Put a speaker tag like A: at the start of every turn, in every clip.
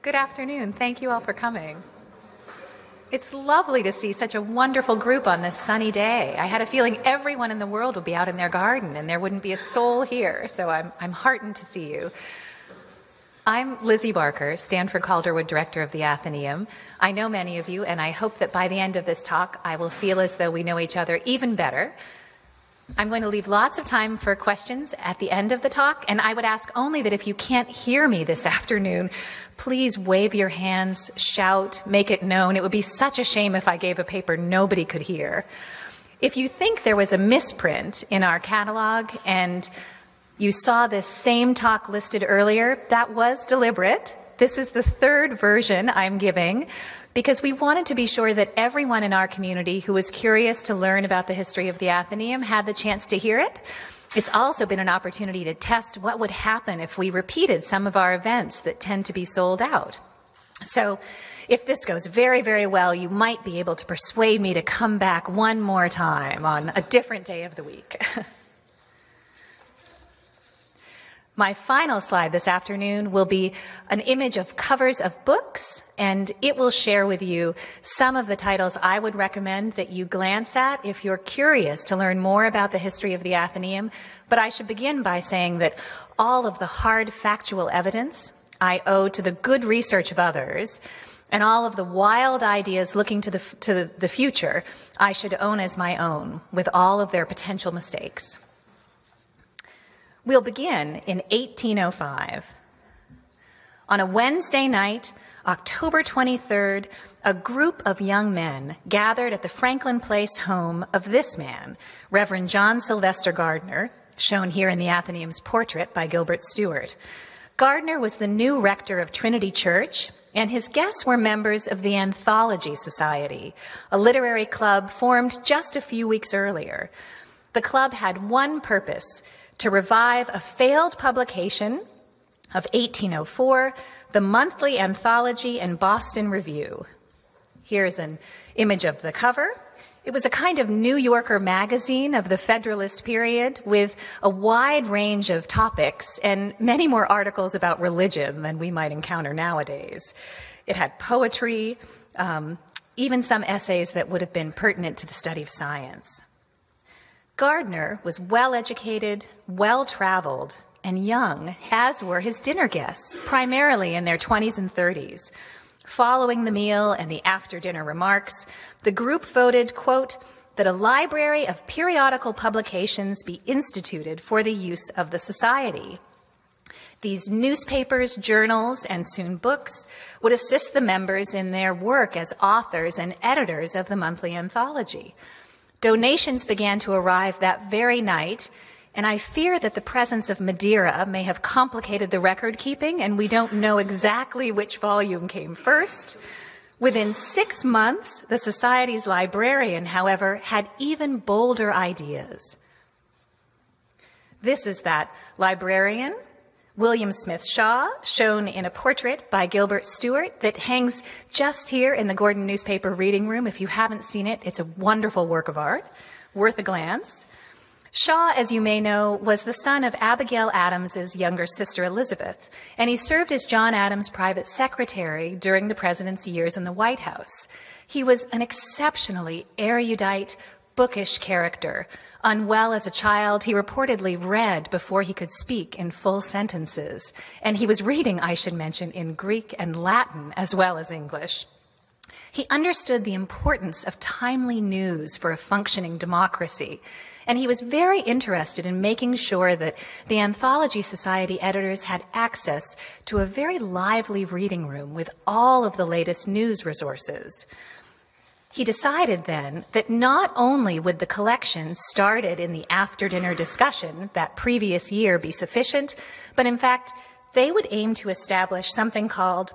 A: Good afternoon. Thank you all for coming. It's lovely to see such a wonderful group on this sunny day. I had a feeling everyone in the world would be out in their garden and there wouldn't be a soul here, so I'm, I'm heartened to see you. I'm Lizzie Barker, Stanford Calderwood Director of the Athenaeum. I know many of you, and I hope that by the end of this talk, I will feel as though we know each other even better. I'm going to leave lots of time for questions at the end of the talk, and I would ask only that if you can't hear me this afternoon, please wave your hands, shout, make it known. It would be such a shame if I gave a paper nobody could hear. If you think there was a misprint in our catalog and you saw this same talk listed earlier. That was deliberate. This is the third version I'm giving because we wanted to be sure that everyone in our community who was curious to learn about the history of the Athenaeum had the chance to hear it. It's also been an opportunity to test what would happen if we repeated some of our events that tend to be sold out. So, if this goes very, very well, you might be able to persuade me to come back one more time on a different day of the week. My final slide this afternoon will be an image of covers of books, and it will share with you some of the titles I would recommend that you glance at if you're curious to learn more about the history of the Athenaeum. But I should begin by saying that all of the hard factual evidence I owe to the good research of others, and all of the wild ideas looking to the, to the future I should own as my own, with all of their potential mistakes. We'll begin in 1805. On a Wednesday night, October 23rd, a group of young men gathered at the Franklin Place home of this man, Reverend John Sylvester Gardiner, shown here in the Athenaeum's portrait by Gilbert Stuart. Gardiner was the new rector of Trinity Church, and his guests were members of the Anthology Society, a literary club formed just a few weeks earlier. The club had one purpose to revive a failed publication of 1804, the monthly anthology and Boston Review. Here's an image of the cover. It was a kind of New Yorker magazine of the Federalist period with a wide range of topics and many more articles about religion than we might encounter nowadays. It had poetry, um, even some essays that would have been pertinent to the study of science. Gardiner was well educated, well traveled, and young, as were his dinner guests, primarily in their 20s and 30s. Following the meal and the after dinner remarks, the group voted, quote, that a library of periodical publications be instituted for the use of the society. These newspapers, journals, and soon books would assist the members in their work as authors and editors of the monthly anthology. Donations began to arrive that very night, and I fear that the presence of Madeira may have complicated the record keeping, and we don't know exactly which volume came first. Within six months, the Society's librarian, however, had even bolder ideas. This is that librarian William Smith Shaw, shown in a portrait by Gilbert Stuart that hangs just here in the Gordon newspaper reading room. If you haven't seen it, it's a wonderful work of art, worth a glance. Shaw, as you may know, was the son of Abigail Adams's younger sister Elizabeth, and he served as John Adams' private secretary during the president's years in the White House. He was an exceptionally erudite, bookish character. Unwell as a child, he reportedly read before he could speak in full sentences. And he was reading, I should mention, in Greek and Latin as well as English. He understood the importance of timely news for a functioning democracy. And he was very interested in making sure that the Anthology Society editors had access to a very lively reading room with all of the latest news resources. He decided then that not only would the collection started in the after dinner discussion that previous year be sufficient, but in fact, they would aim to establish something called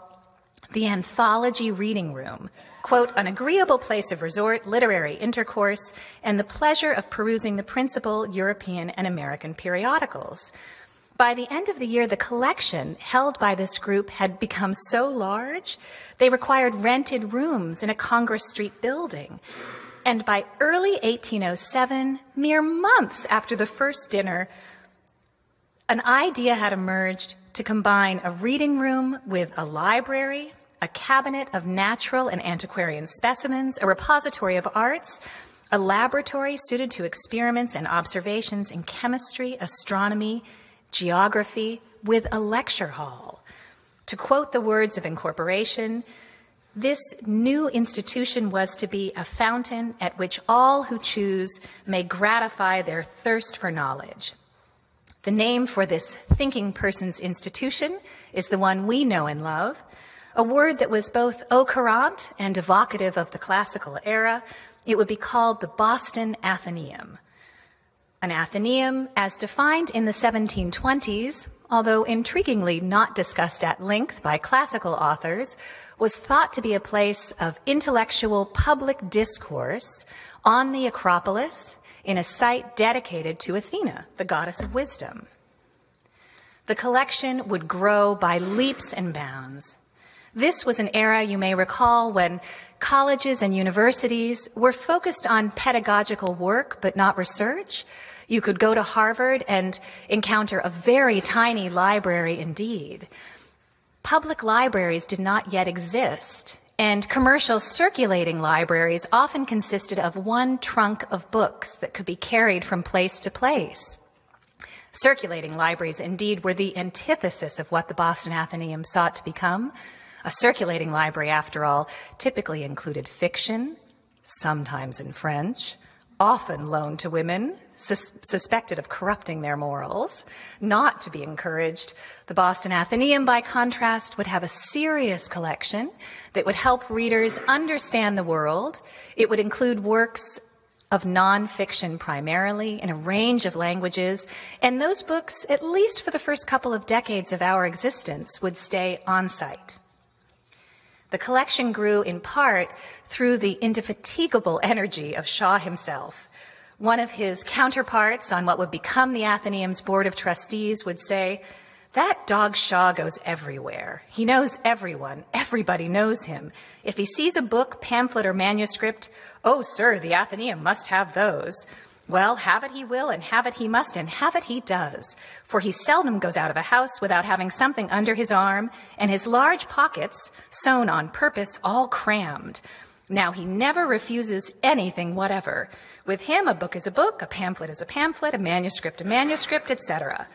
A: the Anthology Reading Room, quote, an agreeable place of resort, literary intercourse, and the pleasure of perusing the principal European and American periodicals. By the end of the year, the collection held by this group had become so large, they required rented rooms in a Congress Street building. And by early 1807, mere months after the first dinner, an idea had emerged to combine a reading room with a library, a cabinet of natural and antiquarian specimens, a repository of arts, a laboratory suited to experiments and observations in chemistry, astronomy, geography, with a lecture hall. To quote the words of incorporation, this new institution was to be a fountain at which all who choose may gratify their thirst for knowledge. The name for this thinking person's institution is the one we know and love, a word that was both au courant and evocative of the classical era. It would be called the Boston Athenaeum. An Athenaeum, as defined in the 1720s, although intriguingly not discussed at length by classical authors, was thought to be a place of intellectual public discourse on the Acropolis in a site dedicated to Athena, the goddess of wisdom. The collection would grow by leaps and bounds. This was an era, you may recall, when colleges and universities were focused on pedagogical work but not research. You could go to Harvard and encounter a very tiny library indeed. Public libraries did not yet exist, and commercial circulating libraries often consisted of one trunk of books that could be carried from place to place. Circulating libraries, indeed, were the antithesis of what the Boston Athenaeum sought to become. A circulating library, after all, typically included fiction, sometimes in French, often loaned to women, sus- suspected of corrupting their morals, not to be encouraged. The Boston Athenaeum, by contrast, would have a serious collection that would help readers understand the world. It would include works of nonfiction primarily in a range of languages, and those books, at least for the first couple of decades of our existence, would stay on site. The collection grew in part through the indefatigable energy of Shaw himself. One of his counterparts on what would become the Athenaeum's board of trustees would say, that dog Shaw goes everywhere. He knows everyone. Everybody knows him. If he sees a book, pamphlet, or manuscript, oh, sir, the Athenaeum must have those. Well, have it he will, and have it he must, and have it he does. For he seldom goes out of a house without having something under his arm, and his large pockets, sewn on purpose, all crammed. Now he never refuses anything whatever. With him, a book is a book, a pamphlet is a pamphlet, a manuscript a manuscript, etc.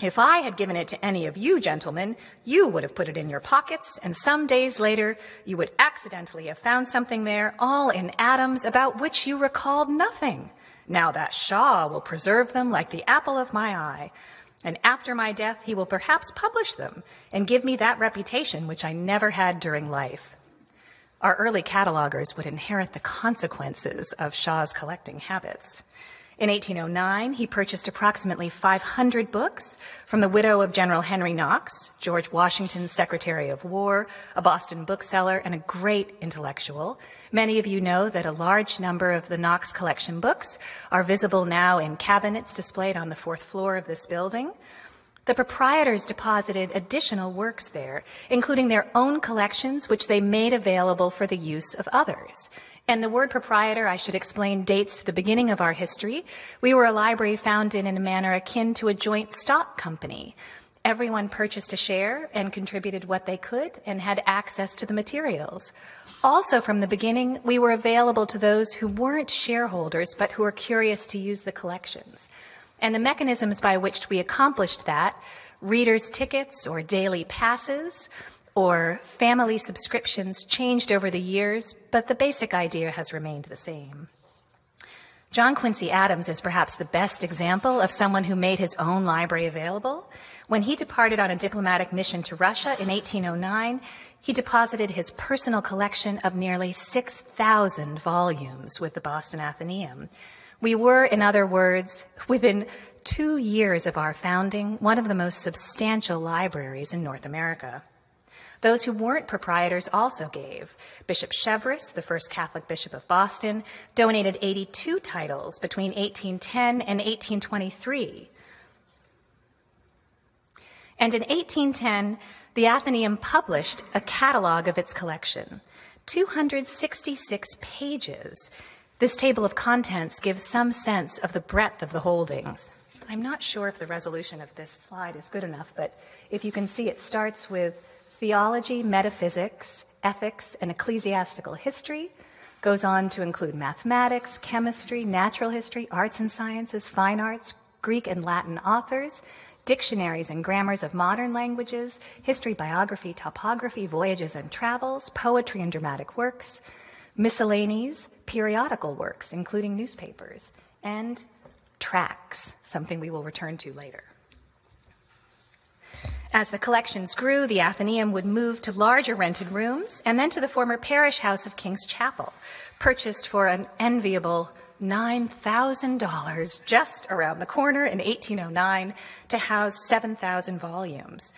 A: If I had given it to any of you gentlemen, you would have put it in your pockets, and some days later you would accidentally have found something there, all in atoms about which you recalled nothing. Now that Shaw will preserve them like the apple of my eye, and after my death he will perhaps publish them and give me that reputation which I never had during life. Our early catalogers would inherit the consequences of Shaw's collecting habits. In 1809, he purchased approximately 500 books from the widow of General Henry Knox, George Washington's Secretary of War, a Boston bookseller, and a great intellectual. Many of you know that a large number of the Knox collection books are visible now in cabinets displayed on the fourth floor of this building. The proprietors deposited additional works there, including their own collections, which they made available for the use of others. And the word proprietor, I should explain, dates to the beginning of our history. We were a library founded in a manner akin to a joint stock company. Everyone purchased a share and contributed what they could and had access to the materials. Also, from the beginning, we were available to those who weren't shareholders but who were curious to use the collections. And the mechanisms by which we accomplished that readers' tickets or daily passes, or family subscriptions changed over the years, but the basic idea has remained the same. John Quincy Adams is perhaps the best example of someone who made his own library available. When he departed on a diplomatic mission to Russia in 1809, he deposited his personal collection of nearly 6,000 volumes with the Boston Athenaeum. We were, in other words, within two years of our founding, one of the most substantial libraries in North America. Those who weren't proprietors also gave. Bishop Cheverus, the first Catholic bishop of Boston, donated 82 titles between 1810 and 1823. And in 1810, the Athenaeum published a catalog of its collection, 266 pages. This table of contents gives some sense of the breadth of the holdings. I'm not sure if the resolution of this slide is good enough, but if you can see, it starts with theology, metaphysics, ethics, and ecclesiastical history, goes on to include mathematics, chemistry, natural history, arts and sciences, fine arts, Greek and Latin authors, dictionaries and grammars of modern languages, history, biography, topography, voyages and travels, poetry and dramatic works, miscellanies, periodical works, including newspapers, and tracts, something we will return to later. As the collections grew, the Athenaeum would move to larger rented rooms and then to the former parish house of King's Chapel, purchased for an enviable $9,000 just around the corner in 1809 to house 7,000 volumes.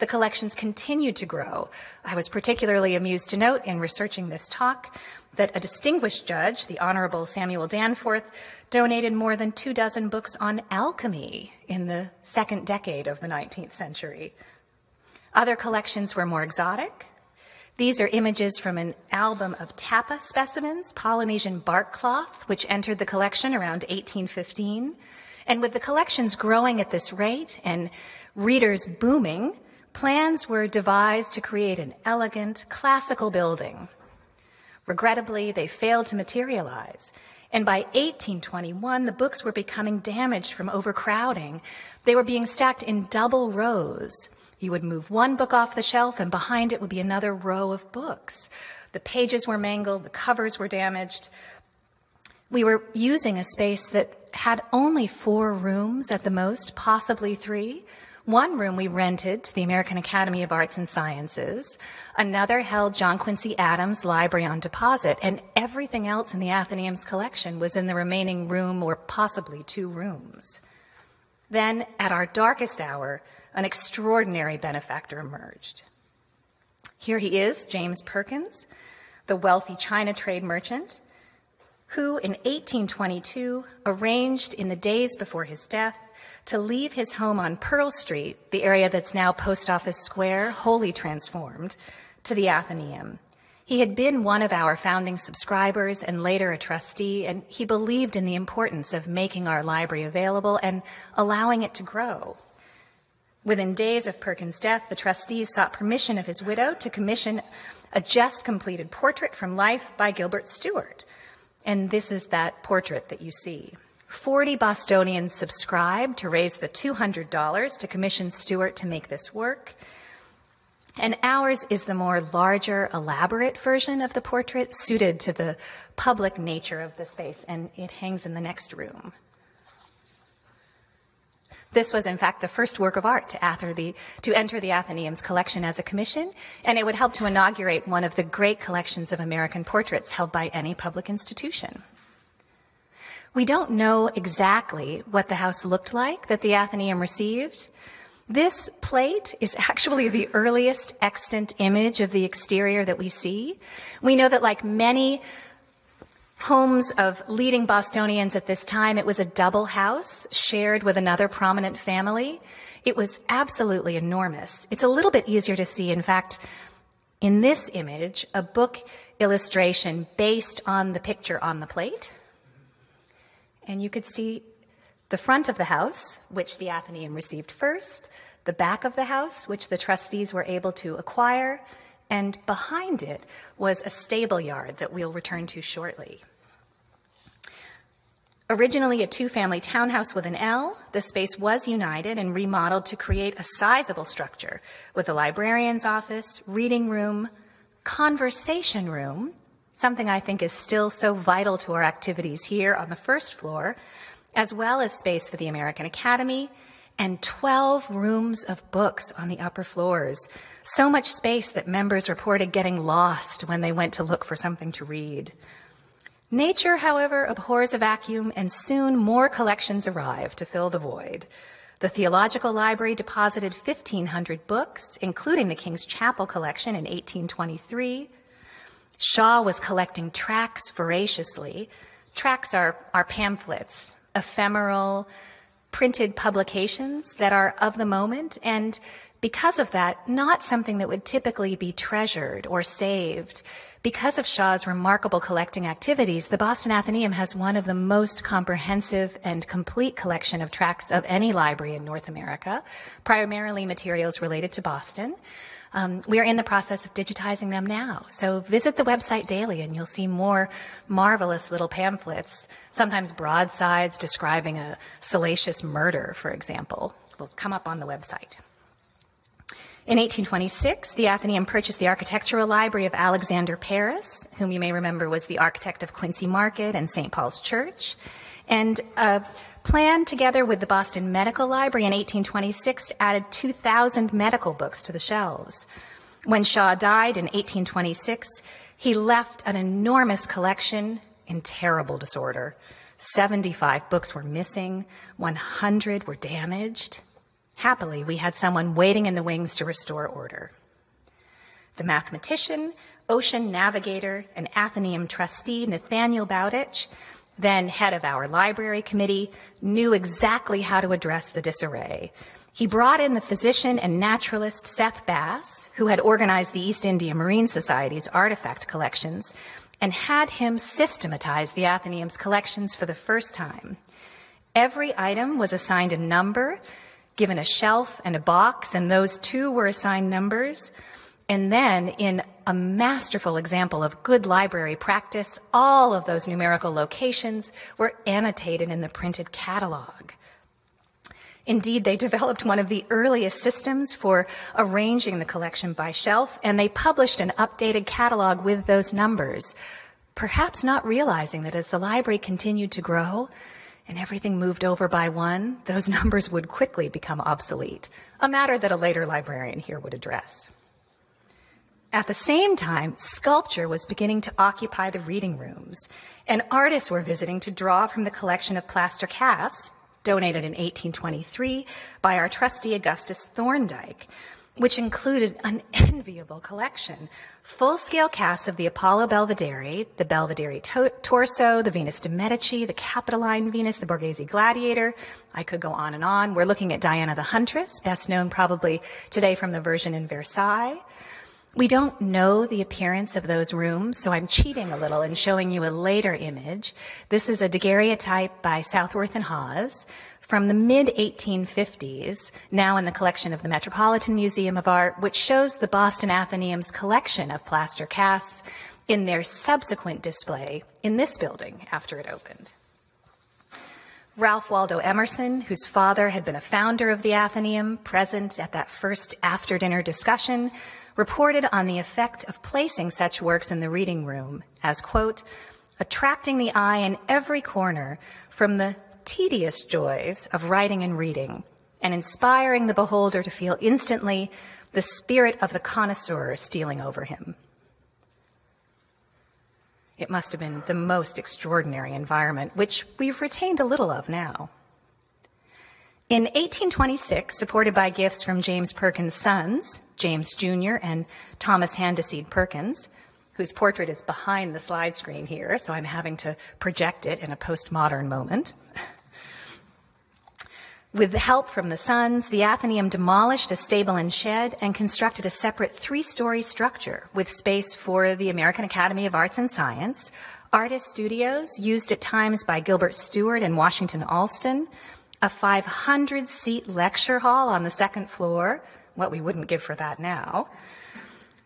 A: The collections continued to grow. I was particularly amused to note in researching this talk that a distinguished judge, the Honorable Samuel Danforth, donated more than two dozen books on alchemy in the second decade of the 19th century. Other collections were more exotic. These are images from an album of tapa specimens, Polynesian bark cloth, which entered the collection around 1815. And with the collections growing at this rate and readers booming, plans were devised to create an elegant, classical building. Regrettably, they failed to materialize. And by 1821, the books were becoming damaged from overcrowding. They were being stacked in double rows. You would move one book off the shelf, and behind it would be another row of books. The pages were mangled, the covers were damaged. We were using a space that had only four rooms at the most, possibly three. One room we rented to the American Academy of Arts and Sciences. Another held John Quincy Adams' library on deposit, and everything else in the Athenaeum's collection was in the remaining room or possibly two rooms. Then, at our darkest hour, an extraordinary benefactor emerged. Here he is, James Perkins, the wealthy China trade merchant, who in 1822 arranged in the days before his death to leave his home on Pearl Street, the area that's now Post Office Square, wholly transformed, to the Athenaeum. He had been one of our founding subscribers and later a trustee, and he believed in the importance of making our library available and allowing it to grow. Within days of Perkins' death, the trustees sought permission of his widow to commission a just completed portrait from life by Gilbert Stuart. And this is that portrait that you see. 40 Bostonians subscribed to raise the $200 to commission Stuart to make this work. And ours is the more larger, elaborate version of the portrait suited to the public nature of the space, and it hangs in the next room. This was, in fact, the first work of art to, the, to, enter the Athenaeum's collection as a commission, and it would help to inaugurate one of the great collections of American portraits held by any public institution. We don't know exactly what the house looked like that the Athenaeum received. This plate is actually the earliest extant image of the exterior that we see. We know that, like many homes of leading Bostonians at this time, it was a double house shared with another prominent family. It was absolutely enormous. It's a little bit easier to see. In fact, in this image, a book illustration based on the picture on the plate. And you could see the front of the house, which the Athenaeum received first, the back of the house, which the trustees were able to acquire, and behind it was a stable yard that we'll return to shortly. Originally a two family townhouse with an L, the space was united and remodeled to create a sizable structure with a librarian's office, reading room, conversation room, something I think is still so vital to our activities here on the first floor, as well as space for the American Academy and 12 rooms of books on the upper floors. So much space that members reported getting lost when they went to look for something to read. Nature, however, abhors a vacuum, and soon more collections arrived to fill the void. The Theological Library deposited 1,500 books, including the King's Chapel collection in 1823. Shaw was collecting tracts voraciously. Tracts are, are pamphlets, ephemeral, printed publications that are of the moment and Because of that, not something that would typically be treasured or saved. Because of Shaw's remarkable collecting activities, the Boston Athenaeum has one of the most comprehensive and complete collection of tracts of any library in North America, primarily materials related to Boston. Um, we are in the process of digitizing them now. So visit the website daily and you'll see more marvelous little pamphlets, sometimes broadsides describing a salacious murder, for example, will come up on the website. In 1826, the Athenaeum purchased the architectural library of Alexander Parris, whom you may remember was the architect of Quincy Market and St. Paul's Church, and uh, planned together with the Boston Medical Library in 1826 added 2,000 medical books to the shelves. When Shaw died in 1826, he left an enormous collection in terrible disorder. 75 books were missing, 100 were damaged. Happily, we had someone waiting in the wings to restore order. The mathematician, ocean navigator, and Athenaeum trustee Nathaniel Bowditch then head of our library committee, knew exactly how to address the disarray. He brought in the physician and naturalist Seth Bass, who had organized the East India Marine Society's artifact collections, and had him systematize the Athenaeum's collections for the first time. Every item was assigned a number, given a shelf and a box, and those too were assigned numbers. And then, in a masterful example of good library practice, all of those numerical locations were annotated in the printed catalog. Indeed, they developed one of the earliest systems for arranging the collection by shelf, and they published an updated catalog with those numbers, perhaps not realizing that as the library continued to grow and everything moved over by one, those numbers would quickly become obsolete, a matter that a later librarian here would address. At the same time, sculpture was beginning to occupy the reading rooms, and artists were visiting to draw from the collection of plaster casts donated in 1823 by our trustee Augustus Thorndike, which included an enviable collection. Full scale casts of the Apollo Belvedere, the Belvedere to- torso, the Venus de Medici, the Capitoline Venus, the Borghese Gladiator. I could go on and on. We're looking at Diana the Huntress, best known probably today from the version in Versailles. We don't know the appearance of those rooms, so I'm cheating a little and showing you a later image. This is a daguerreotype by Southworth and Hawes from the mid 1850s, now in the collection of the Metropolitan Museum of Art, which shows the Boston Athenaeum's collection of plaster casts in their subsequent display in this building after it opened. Ralph Waldo Emerson, whose father had been a founder of the Athenaeum, present at that first after dinner discussion, reported on the effect of placing such works in the reading room as, quote, attracting the eye in every corner from the tedious joys of writing and reading, and inspiring the beholder to feel instantly the spirit of the connoisseur stealing over him. It must have been the most extraordinary environment, which we've retained a little of now. In 1826, supported by gifts from James Perkins' sons, James Jr. and Thomas Handasyd Perkins, whose portrait is behind the slide screen here, so I'm having to project it in a postmodern moment. With help from the sons, the Athenaeum demolished a stable and shed and constructed a separate three story structure with space for the American Academy of Arts and Science, artist studios used at times by Gilbert Stuart and Washington Allston, a 500 seat lecture hall on the second floor, what we wouldn't give for that now,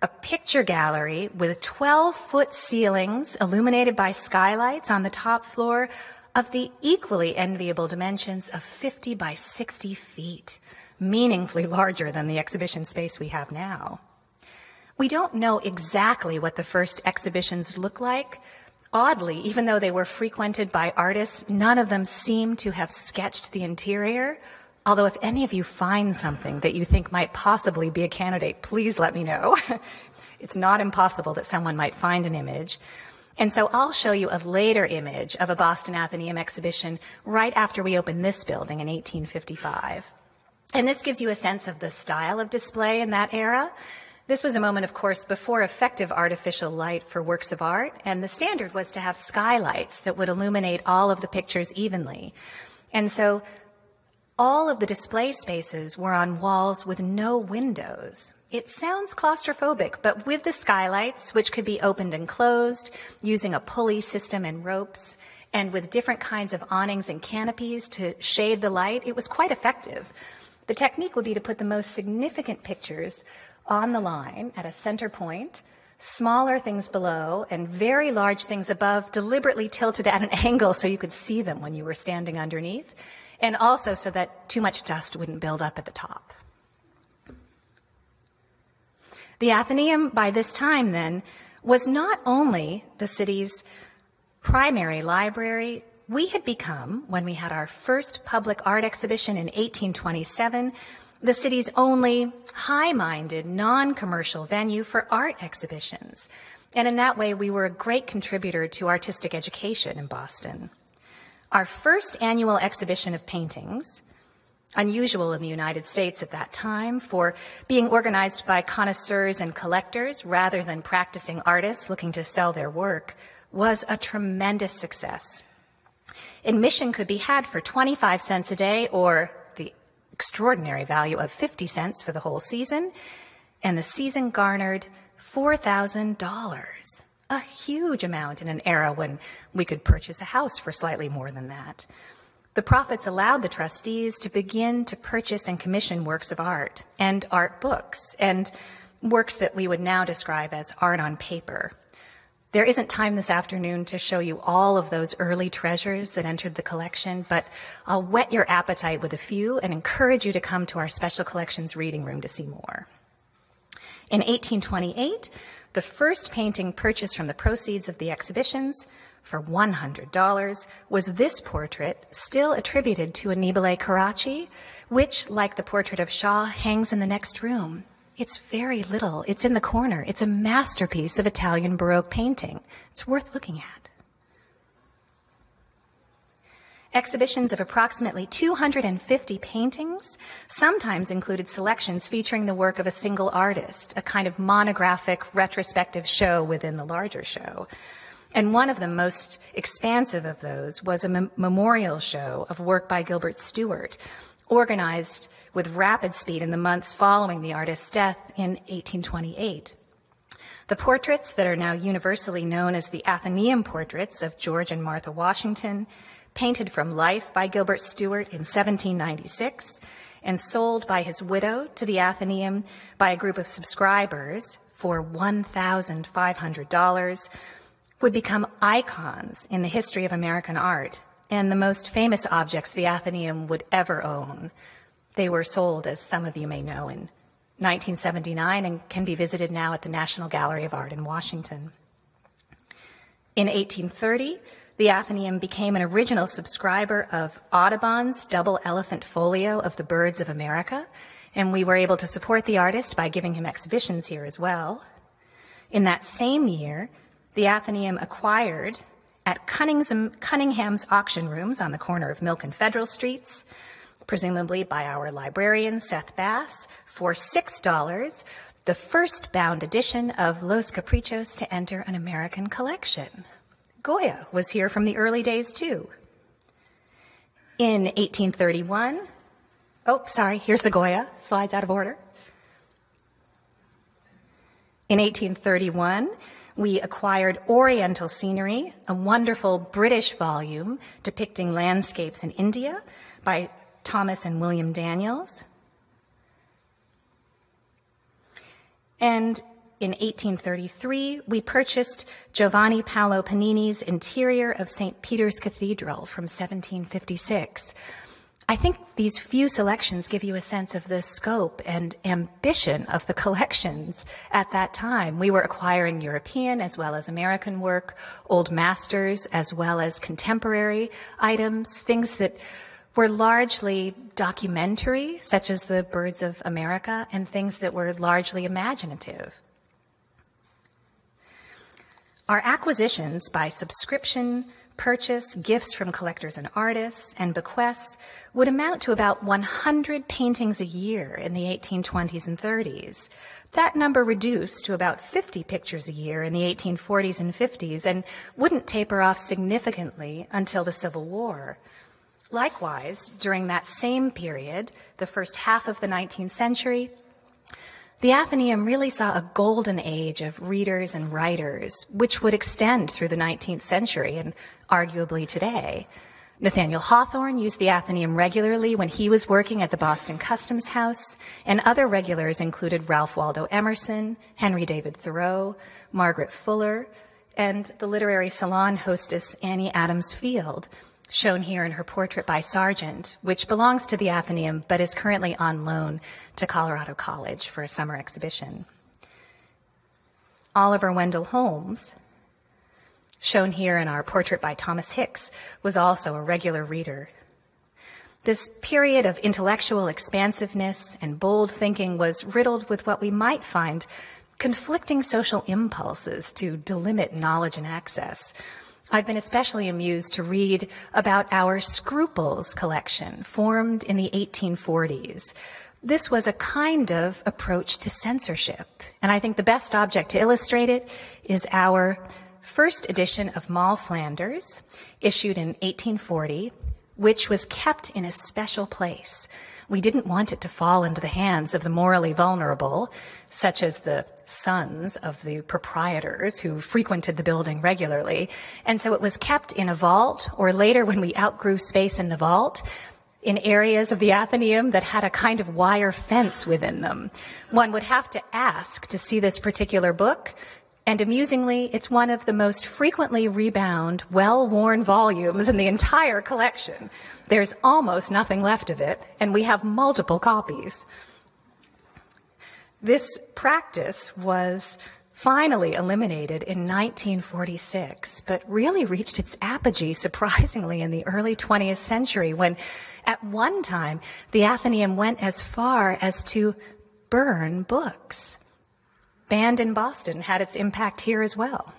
A: a picture gallery with 12 foot ceilings illuminated by skylights on the top floor of the equally enviable dimensions of 50 by 60 feet, meaningfully larger than the exhibition space we have now. We don't know exactly what the first exhibitions look like, Oddly, even though they were frequented by artists, none of them seem to have sketched the interior. Although, if any of you find something that you think might possibly be a candidate, please let me know. it's not impossible that someone might find an image. And so I'll show you a later image of a Boston Athenaeum exhibition right after we opened this building in 1855. And this gives you a sense of the style of display in that era. This was a moment, of course, before effective artificial light for works of art, and the standard was to have skylights that would illuminate all of the pictures evenly. And so All of the display spaces were on walls with no windows. It sounds claustrophobic, but with the skylights, which could be opened and closed using a pulley system and ropes, and with different kinds of awnings and canopies to shade the light, it was quite effective. The technique would be to put the most significant pictures on the line at a center point, smaller things below, and very large things above, deliberately tilted at an angle so you could see them when you were standing underneath and also so that too much dust wouldn't build up at the top. The Athenaeum, by this time, then, was not only the city's primary library, we had become, when we had our first public art exhibition in 1827, the city's only high minded, non commercial venue for art exhibitions. And in that way, we were a great contributor to artistic education in Boston. Our first annual exhibition of paintings, unusual in the United States at that time for being organized by connoisseurs and collectors rather than practicing artists looking to sell their work, was a tremendous success. Admission could be had for 25 cents a day or extraordinary value of 50 cents for the whole season, and the season garnered $4,000 a huge amount in an era when we could purchase a house for slightly more than that. The profits allowed the trustees to begin to purchase and commission works of art and art books and works that we would now describe as art on paper. There isn't time this afternoon to show you all of those early treasures that entered the collection, but I'll whet your appetite with a few and encourage you to come to our special collections reading room to see more. In 1828, the first painting purchased from the proceeds of the exhibitions for $100 was this portrait, still attributed to Annibale Carracci, which, like the portrait of Shaw, hangs in the next room. It's very little. It's in the corner. It's a masterpiece of Italian Baroque painting. It's worth looking at. Exhibitions of approximately 250 paintings sometimes included selections featuring the work of a single artist, a kind of monographic retrospective show within the larger show. And one of the most expansive of those was a mem- memorial show of work by Gilbert Stuart, organized with rapid speed in the months following the artist's death in 1828. The portraits that are now universally known as the Athenaeum portraits of George and Martha Washington painted from life by Gilbert Stuart in 1796 and sold by his widow to the Athenaeum by a group of subscribers for $1,500, would become icons in the history of American art and the most famous objects the Athenaeum would ever own. They were sold, as some of you may know, in 1979 and can be visited now at the National Gallery of Art in Washington. In 1830, the Athenaeum became an original subscriber of Audubon's double elephant folio of the birds of America, and we were able to support the artist by giving him exhibitions here as well. In that same year, the Athenaeum acquired at Cunningham's auction rooms on the corner of Milk and Federal Streets, presumably by our librarian Seth Bass, for $6, the first bound edition of Los Caprichos to enter an American collection. Goya was here from the early days too. In 1831, oh, sorry, here's the Goya, slides out of order. In 1831, we acquired Oriental Scenery, a wonderful British volume depicting landscapes in India by Thomas and William Daniels. And in 1833, we purchased Giovanni Paolo Panini's interior of St. Peter's Cathedral from 1756. I think these few selections give you a sense of the scope and ambition of the collections at that time. We were acquiring European as well as American work, old masters as well as contemporary items, things that were largely documentary, such as the Birds of America, and things that were largely imaginative. Our acquisitions by subscription, purchase, gifts from collectors and artists, and bequests would amount to about 100 paintings a year in the 1820s and 30s. That number reduced to about 50 pictures a year in the 1840s and 50s and wouldn't taper off significantly until the Civil War. Likewise, during that same period, the first half of the 19th century, the Athenaeum really saw a golden age of readers and writers, which would extend through the 19th century and arguably today. Nathaniel Hawthorne used the Athenaeum regularly when he was working at the Boston Customs House, and other regulars included Ralph Waldo Emerson, Henry David Thoreau, Margaret Fuller, and the literary salon hostess Annie Adams Field, shown here in her portrait by Sargent, which belongs to the Athenaeum but is currently on loan to Colorado College for a summer exhibition. Oliver Wendell Holmes, shown here in our portrait by Thomas Hicks, was also a regular reader. This period of intellectual expansiveness and bold thinking was riddled with what we might find conflicting social impulses to delimit knowledge and access I've been especially amused to read about our Scruples collection, formed in the 1840s. This was a kind of approach to censorship, and I think the best object to illustrate it is our first edition of Moll Flanders, issued in 1840, which was kept in a special place. We didn't want it to fall into the hands of the morally vulnerable, such as the sons of the proprietors who frequented the building regularly. And so it was kept in a vault, or later when we outgrew space in the vault, in areas of the Athenaeum that had a kind of wire fence within them. One would have to ask to see this particular book. And amusingly, it's one of the most frequently rebound, well worn volumes in the entire collection. There's almost nothing left of it, and we have multiple copies. This practice was finally eliminated in 1946, but really reached its apogee surprisingly in the early 20th century when at one time the Athenaeum went as far as to burn books. Banned in Boston had its impact here as well.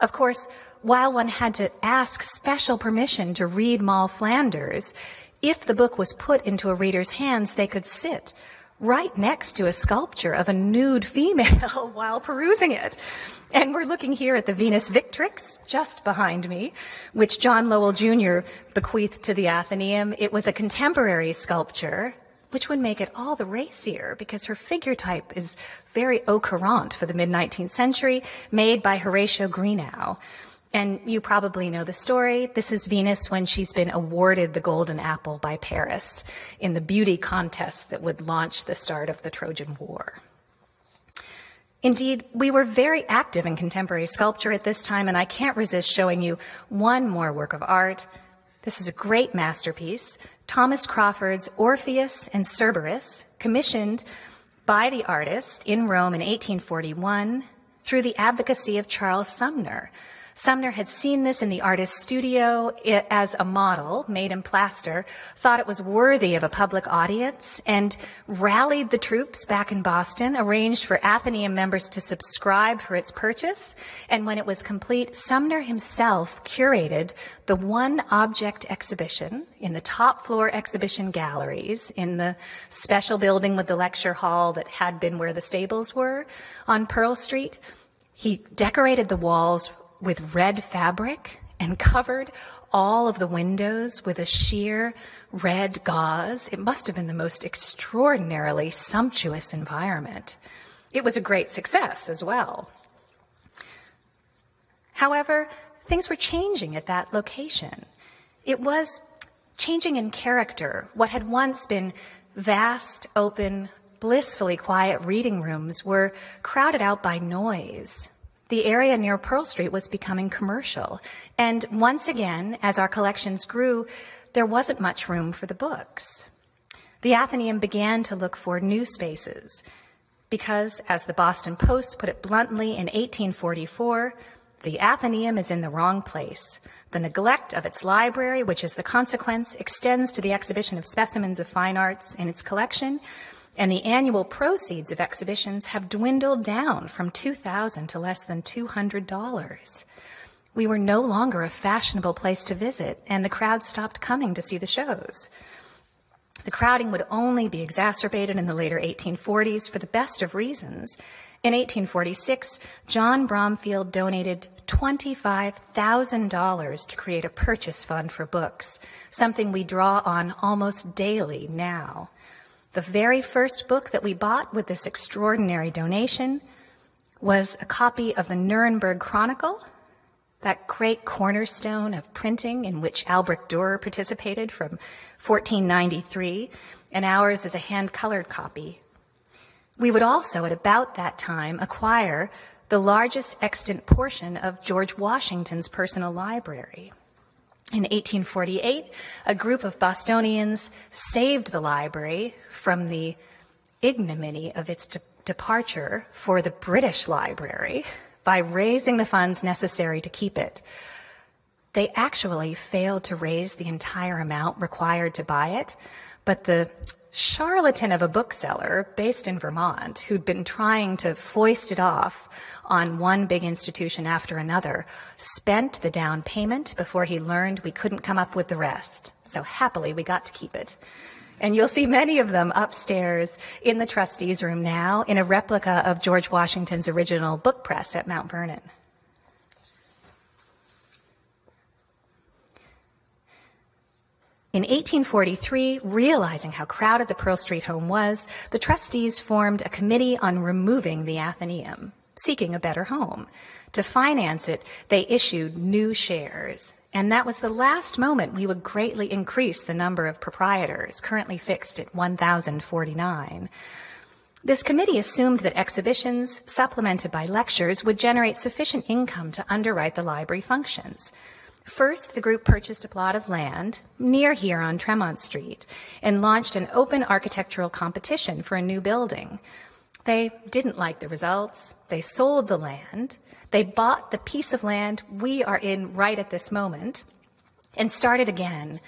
A: Of course, while one had to ask special permission to read Moll Flanders, if the book was put into a reader's hands, they could sit right next to a sculpture of a nude female while perusing it. And we're looking here at the Venus Victrix, just behind me, which John Lowell Jr. bequeathed to the Athenaeum. It was a contemporary sculpture, which would make it all the racier because her figure type is very au courant for the mid 19th century, made by Horatio Greenough. And you probably know the story. This is Venus when she's been awarded the Golden Apple by Paris in the beauty contest that would launch the start of the Trojan War. Indeed, we were very active in contemporary sculpture at this time, and I can't resist showing you one more work of art. This is a great masterpiece, Thomas Crawford's Orpheus and Cerberus, commissioned by the artist in Rome in 1841 through the advocacy of Charles Sumner, Sumner had seen this in the artist's studio as a model made in plaster, thought it was worthy of a public audience, and rallied the troops back in Boston, arranged for Athenaeum members to subscribe for its purchase. And when it was complete, Sumner himself curated the one object exhibition in the top floor exhibition galleries in the special building with the lecture hall that had been where the stables were on Pearl Street. He decorated the walls with red fabric and covered all of the windows with a sheer red gauze. It must have been the most extraordinarily sumptuous environment. It was a great success as well. However, things were changing at that location. It was changing in character. What had once been vast, open, blissfully quiet reading rooms were crowded out by noise the area near Pearl Street was becoming commercial. And once again, as our collections grew, there wasn't much room for the books. The Athenaeum began to look for new spaces because, as the Boston Post put it bluntly in 1844, the Athenaeum is in the wrong place. The neglect of its library, which is the consequence, extends to the exhibition of specimens of fine arts in its collection, and the annual proceeds of exhibitions have dwindled down from 2000 to less than $200. We were no longer a fashionable place to visit, and the crowd stopped coming to see the shows. The crowding would only be exacerbated in the later 1840s for the best of reasons. In 1846, John Bromfield donated $25,000 to create a purchase fund for books, something we draw on almost daily now. The very first book that we bought with this extraordinary donation was a copy of the Nuremberg Chronicle, that great cornerstone of printing in which Albrecht Dürer participated from 1493, and ours is a hand colored copy. We would also, at about that time, acquire the largest extant portion of George Washington's personal library. In 1848, a group of Bostonians saved the library from the ignominy of its de- departure for the British Library by raising the funds necessary to keep it. They actually failed to raise the entire amount required to buy it, but the charlatan of a bookseller based in Vermont who'd been trying to foist it off on one big institution after another spent the down payment before he learned we couldn't come up with the rest. So happily we got to keep it. And you'll see many of them upstairs in the trustees room now in a replica of George Washington's original book press at Mount Vernon. In 1843, realizing how crowded the Pearl Street home was, the trustees formed a committee on removing the Athenaeum, seeking a better home. To finance it, they issued new shares. And that was the last moment we would greatly increase the number of proprietors, currently fixed at 1,049. This committee assumed that exhibitions, supplemented by lectures, would generate sufficient income to underwrite the library functions. First, the group purchased a plot of land near here on Tremont Street and launched an open architectural competition for a new building. They didn't like the results. They sold the land. They bought the piece of land we are in right at this moment and started again.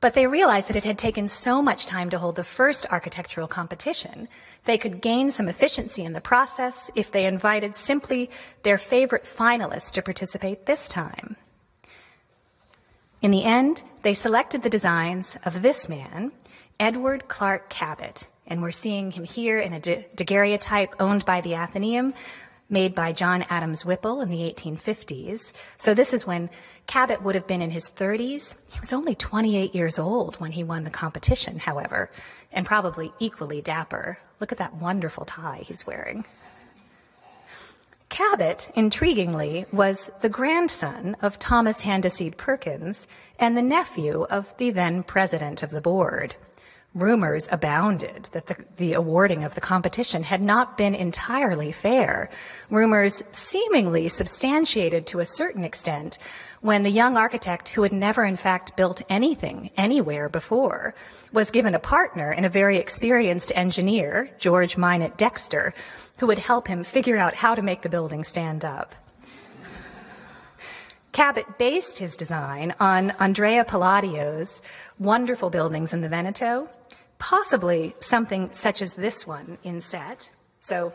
A: But they realized that it had taken so much time to hold the first architectural competition, they could gain some efficiency in the process if they invited simply their favorite finalists to participate this time. In the end, they selected the designs of this man, Edward Clark Cabot, and we're seeing him here in a daguerreotype owned by the Athenaeum, made by John Adams Whipple in the 1850s. So this is when Cabot would have been in his 30s. He was only 28 years old when he won the competition, however, and probably equally dapper. Look at that wonderful tie he's wearing. Cabot, intriguingly, was the grandson of Thomas Handasyd Perkins and the nephew of the then president of the board. Rumors abounded that the, the, awarding of the competition had not been entirely fair. Rumors seemingly substantiated to a certain extent when the young architect, who had never in fact built anything anywhere before, was given a partner in a very experienced engineer, George Minot Dexter, who would help him figure out how to make the building stand up. Cabot based his design on Andrea Palladio's wonderful buildings in the Veneto, possibly something such as this one in set. So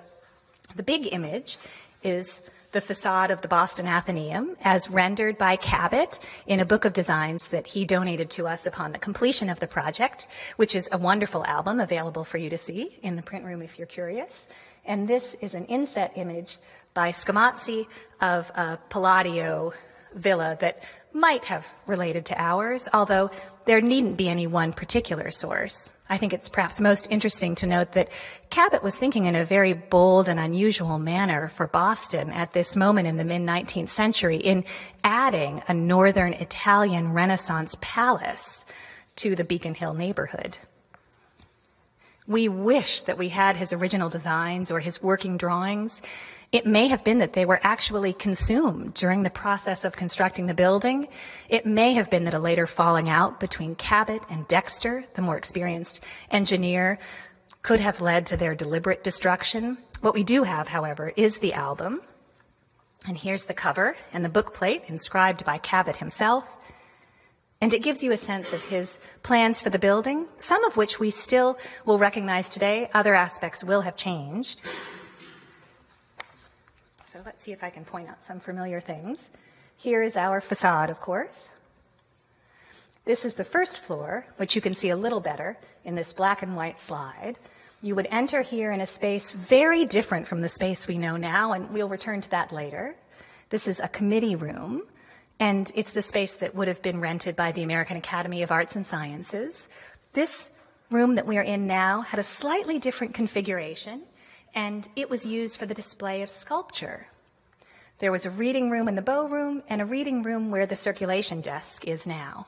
A: the big image is the facade of the Boston Athenaeum as rendered by Cabot in a book of designs that he donated to us upon the completion of the project, which is a wonderful album available for you to see in the print room if you're curious. And this is an inset image by Scamozzi of a Palladio villa that might have related to ours, although there needn't be any one particular source. I think it's perhaps most interesting to note that Cabot was thinking in a very bold and unusual manner for Boston at this moment in the mid 19th century in adding a northern Italian Renaissance palace to the Beacon Hill neighborhood. We wish that we had his original designs or his working drawings. It may have been that they were actually consumed during the process of constructing the building. It may have been that a later falling out between Cabot and Dexter, the more experienced engineer, could have led to their deliberate destruction. What we do have, however, is the album. And here's the cover and the bookplate inscribed by Cabot himself. And it gives you a sense of his plans for the building, some of which we still will recognize today. Other aspects will have changed. So let's see if I can point out some familiar things. Here is our facade, of course. This is the first floor, which you can see a little better in this black and white slide. You would enter here in a space very different from the space we know now, and we'll return to that later. This is a committee room, and it's the space that would have been rented by the American Academy of Arts and Sciences. This room that we are in now had a slightly different configuration, and it was used for the display of sculpture. There was a reading room in the bow room and a reading room where the circulation desk is now.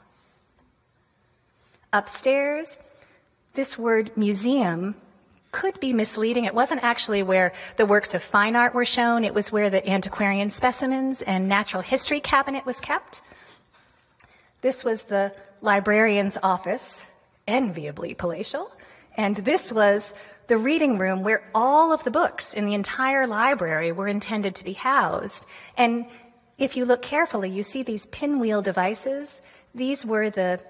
A: Upstairs, this word museum could be misleading. It wasn't actually where the works of fine art were shown, it was where the antiquarian specimens and natural history cabinet was kept. This was the librarian's office, enviably palatial, and this was the reading room where all of the books in the entire library were intended to be housed. And if you look carefully, you see these pinwheel devices. These were the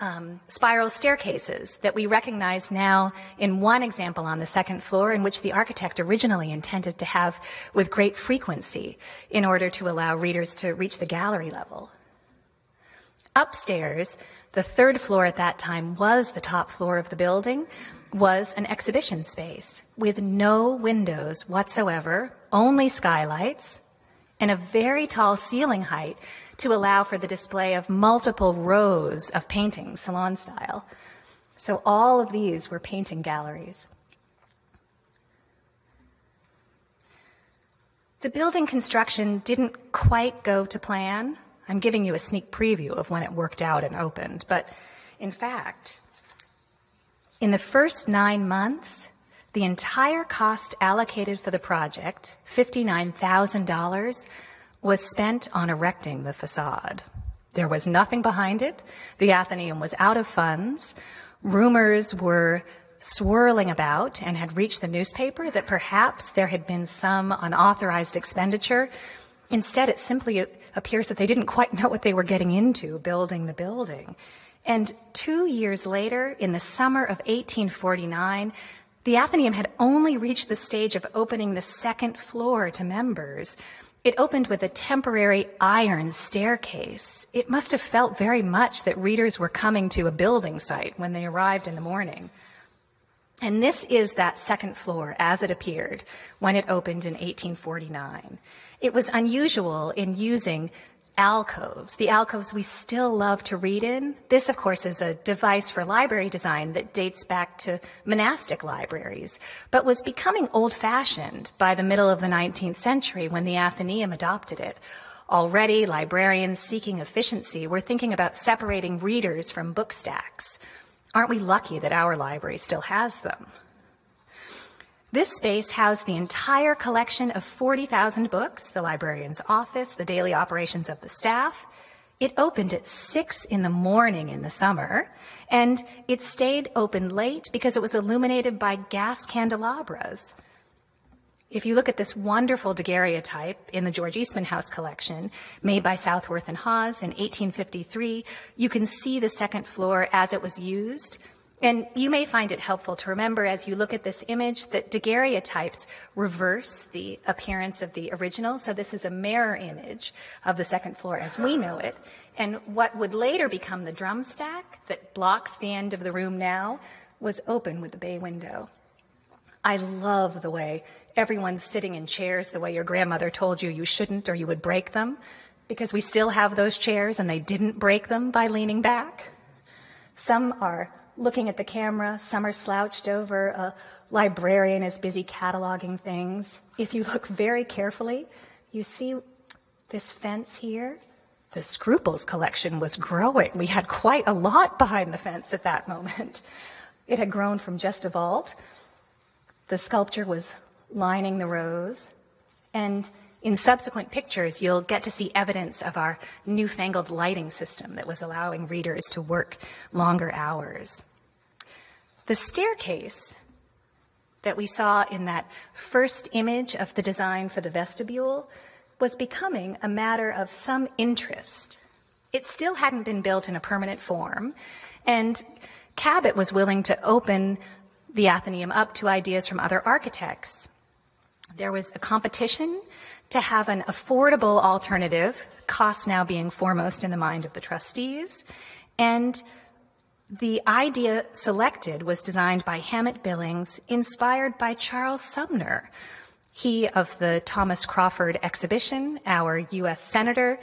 A: um, spiral staircases that we recognize now in one example on the second floor, in which the architect originally intended to have with great frequency in order to allow readers to reach the gallery level. Upstairs, the third floor at that time was the top floor of the building, was an exhibition space with no windows whatsoever, only skylights, and a very tall ceiling height to allow for the display of multiple rows of paintings, salon style. So all of these were painting galleries. The building construction didn't quite go to plan. I'm giving you a sneak preview of when it worked out and opened, but in fact, in the first nine months, the entire cost allocated for the project, $59,000, was spent on erecting the facade. There was nothing behind it. The Athenaeum was out of funds. Rumors were swirling about and had reached the newspaper that perhaps there had been some unauthorized expenditure. Instead, it simply appears that they didn't quite know what they were getting into building the building. And two years later, in the summer of 1849, the Athenaeum had only reached the stage of opening the second floor to members. It opened with a temporary iron staircase. It must have felt very much that readers were coming to a building site when they arrived in the morning. And this is that second floor as it appeared when it opened in 1849. It was unusual in using alcoves, the alcoves we still love to read in. This, of course, is a device for library design that dates back to monastic libraries, but was becoming old fashioned by the middle of the 19th century when the Athenaeum adopted it. Already, librarians seeking efficiency were thinking about separating readers from book stacks. Aren't we lucky that our library still has them? This space housed the entire collection of 40,000 books, the librarian's office, the daily operations of the staff. It opened at 6 in the morning in the summer, and it stayed open late because it was illuminated by gas candelabras. If you look at this wonderful daguerreotype in the George Eastman House collection, made by Southworth and Hawes in 1853, you can see the second floor as it was used and you may find it helpful to remember as you look at this image that daguerreotypes reverse the appearance of the original. So this is a mirror image of the second floor as we know it. And what would later become the drum stack that blocks the end of the room now was open with the bay window. I love the way everyone's sitting in chairs the way your grandmother told you you shouldn't or you would break them because we still have those chairs and they didn't break them by leaning back. Some are looking at the camera. Some are slouched over. A librarian is busy cataloging things. If you look very carefully, you see this fence here. The Scruples collection was growing. We had quite a lot behind the fence at that moment. It had grown from just a vault. The sculpture was lining the rows. And in subsequent pictures, you'll get to see evidence of our newfangled lighting system that was allowing readers to work longer hours. The staircase that we saw in that first image of the design for the vestibule was becoming a matter of some interest. It still hadn't been built in a permanent form, and Cabot was willing to open the Athenaeum up to ideas from other architects. There was a competition to have an affordable alternative, cost now being foremost in the mind of the trustees, and the idea selected was designed by Hammatt Billings, inspired by Charles Sumner. He of the Thomas Crawford exhibition, our U.S. Senator,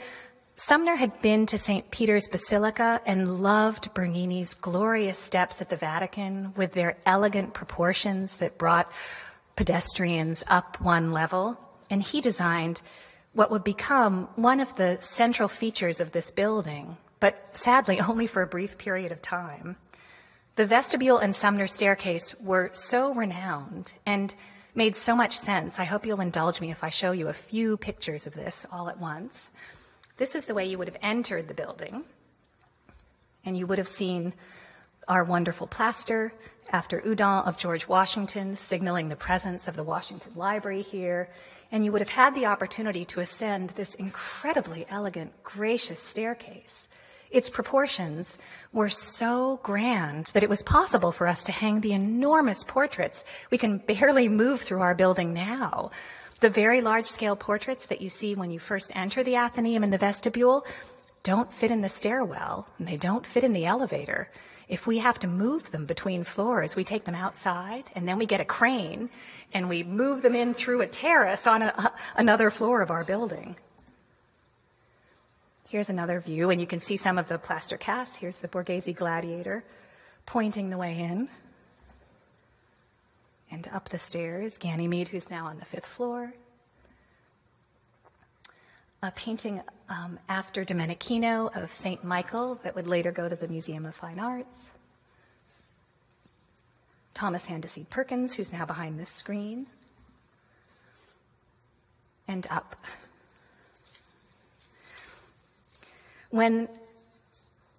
A: Sumner had been to St. Peter's Basilica and loved Bernini's glorious steps at the Vatican with their elegant proportions that brought pedestrians up one level. And he designed what would become one of the central features of this building, but sadly only for a brief period of time. The vestibule and Sumner staircase were so renowned and made so much sense. I hope you'll indulge me if I show you a few pictures of this all at once. This is the way you would have entered the building, and you would have seen our wonderful plaster after Houdon of George Washington, signaling the presence of the Washington Library here. And you would have had the opportunity to ascend this incredibly elegant, gracious staircase. Its proportions were so grand that it was possible for us to hang the enormous portraits we can barely move through our building now the very large scale portraits that you see when you first enter the Athenaeum in the vestibule don't fit in the stairwell, and they don't fit in the elevator. If we have to move them between floors, we take them outside, and then we get a crane, and we move them in through a terrace on a, another floor of our building. Here's another view, and you can see some of the plaster casts. Here's the Borghese gladiator pointing the way in and up the stairs, Ganymede, who's now on the fifth floor. A painting um, after Domenichino of St. Michael that would later go to the Museum of Fine Arts. Thomas Handasyd Perkins, who's now behind this screen. And up. When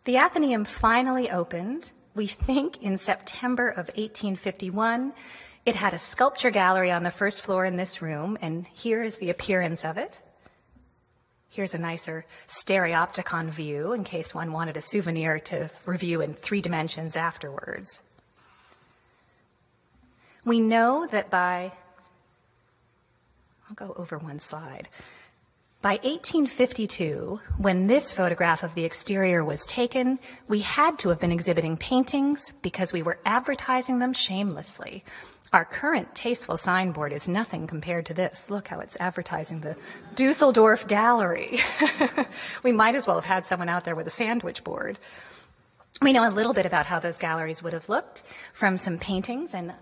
A: the Athenaeum finally opened, we think in September of 1851, it had a sculpture gallery on the first floor in this room, and here is the appearance of it. Here's a nicer stereopticon view in case one wanted a souvenir to review in three dimensions afterwards. We know that by, I'll go over one slide. By 1852, when this photograph of the exterior was taken, we had to have been exhibiting paintings because we were advertising them shamelessly. Our current tasteful signboard is nothing compared to this. Look how it's advertising the Dusseldorf Gallery. we might as well have had someone out there with a sandwich board. We know a little bit about how those galleries would have looked from some paintings, and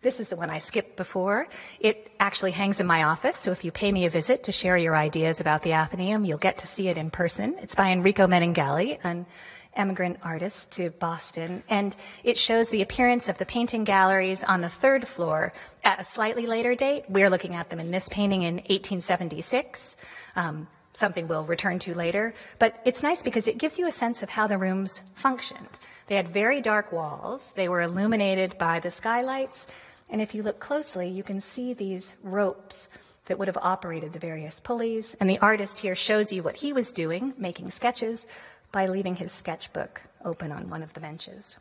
A: this is the one I skipped before. It actually hangs in my office, so if you pay me a visit to share your ideas about the Athenaeum, you'll get to see it in person. It's by Enrico Meneghelli, and immigrant artist to Boston, and it shows the appearance of the painting galleries on the third floor at a slightly later date. We're looking at them in this painting in 1876. Um, something we'll return to later. But it's nice because it gives you a sense of how the rooms functioned. They had very dark walls, they were illuminated by the skylights, and if you look closely, you can see these ropes that would have operated the various pulleys. And the artist here shows you what he was doing, making sketches by leaving his sketchbook open on one of the benches.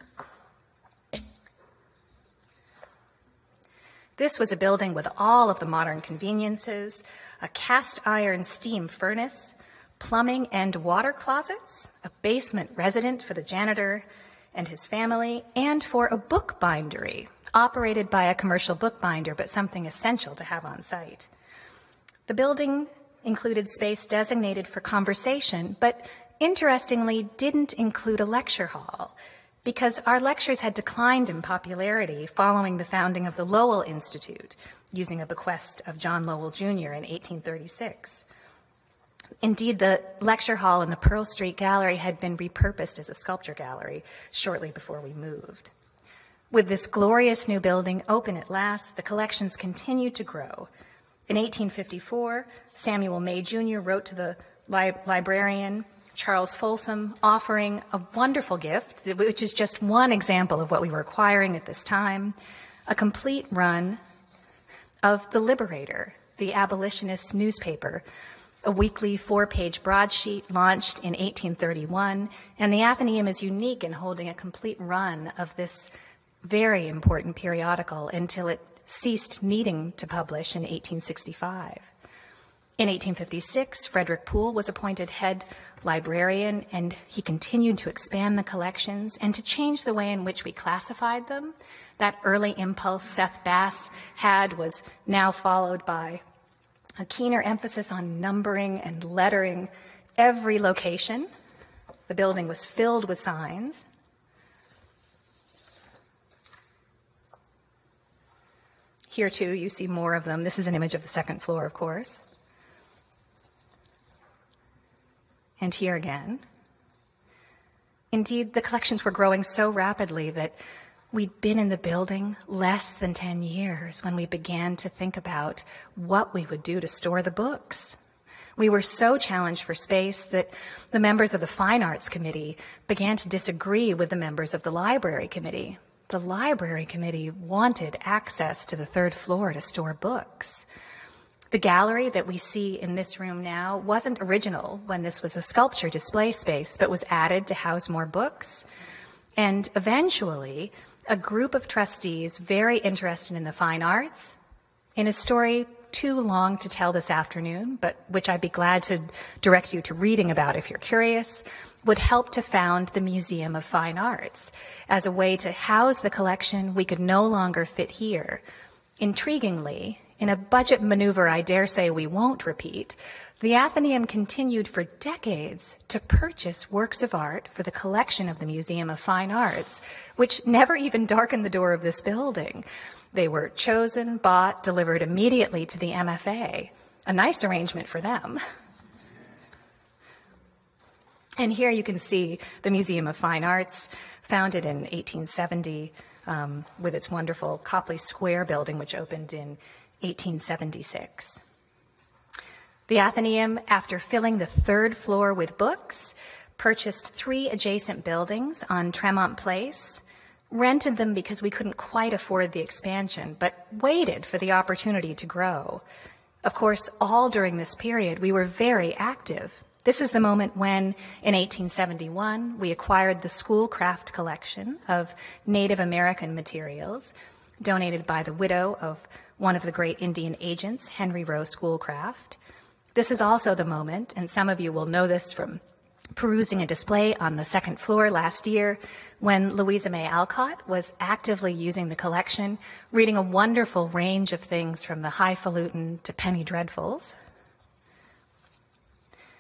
A: This was a building with all of the modern conveniences a cast iron steam furnace, plumbing and water closets, a basement resident for the janitor and his family, and for a bookbindery operated by a commercial bookbinder, but something essential to have on site. The building included space designated for conversation, but interestingly didn't include a lecture hall because our lectures had declined in popularity following the founding of the Lowell Institute, using a bequest of John Lowell Jr. in 1836. Indeed, the lecture hall in the Pearl Street Gallery had been repurposed as a sculpture gallery shortly before we moved. With this glorious new building open at last, the collections continued to grow. In 1854, Samuel May Jr. wrote to the li- librarian Charles Folsom offering a wonderful gift, which is just one example of what we were acquiring at this time a complete run of The Liberator, the abolitionist newspaper, a weekly four page broadsheet launched in 1831. And the Athenaeum is unique in holding a complete run of this very important periodical until it ceased needing to publish in 1865. In 1856, Frederick Poole was appointed head librarian, and he continued to expand the collections and to change the way in which we classified them. That early impulse Seth Bass had was now followed by a keener emphasis on numbering and lettering every location. The building was filled with signs. Here, too, you see more of them. This is an image of the second floor, of course. And here again. Indeed, the collections were growing so rapidly that we'd been in the building less than 10 years when we began to think about what we would do to store the books. We were so challenged for space that the members of the Fine Arts Committee began to disagree with the members of the Library Committee. The Library Committee wanted access to the third floor to store books. The gallery that we see in this room now wasn't original when this was a sculpture display space, but was added to house more books. And eventually, a group of trustees very interested in the fine arts, in a story too long to tell this afternoon, but which I'd be glad to direct you to reading about if you're curious, would help to found the Museum of Fine Arts as a way to house the collection we could no longer fit here. Intriguingly, in a budget maneuver I dare say we won't repeat, the Athenaeum continued for decades to purchase works of art for the collection of the Museum of Fine Arts, which never even darkened the door of this building. They were chosen, bought, delivered immediately to the MFA. A nice arrangement for them. And here you can see the Museum of Fine Arts, founded in 1870 um, with its wonderful Copley Square building, which opened in 1876. The Athenaeum, after filling the third floor with books, purchased three adjacent buildings on Tremont Place, rented them because we couldn't quite afford the expansion, but waited for the opportunity to grow. Of course, all during this period, we were very active. This is the moment when, in 1871, we acquired the Schoolcraft collection of Native American materials, donated by the widow of one of the great Indian agents, Henry Rowe Schoolcraft. This is also the moment, and some of you will know this from perusing a display on the second floor last year when Louisa May Alcott was actively using the collection, reading a wonderful range of things from the highfalutin to penny dreadfuls.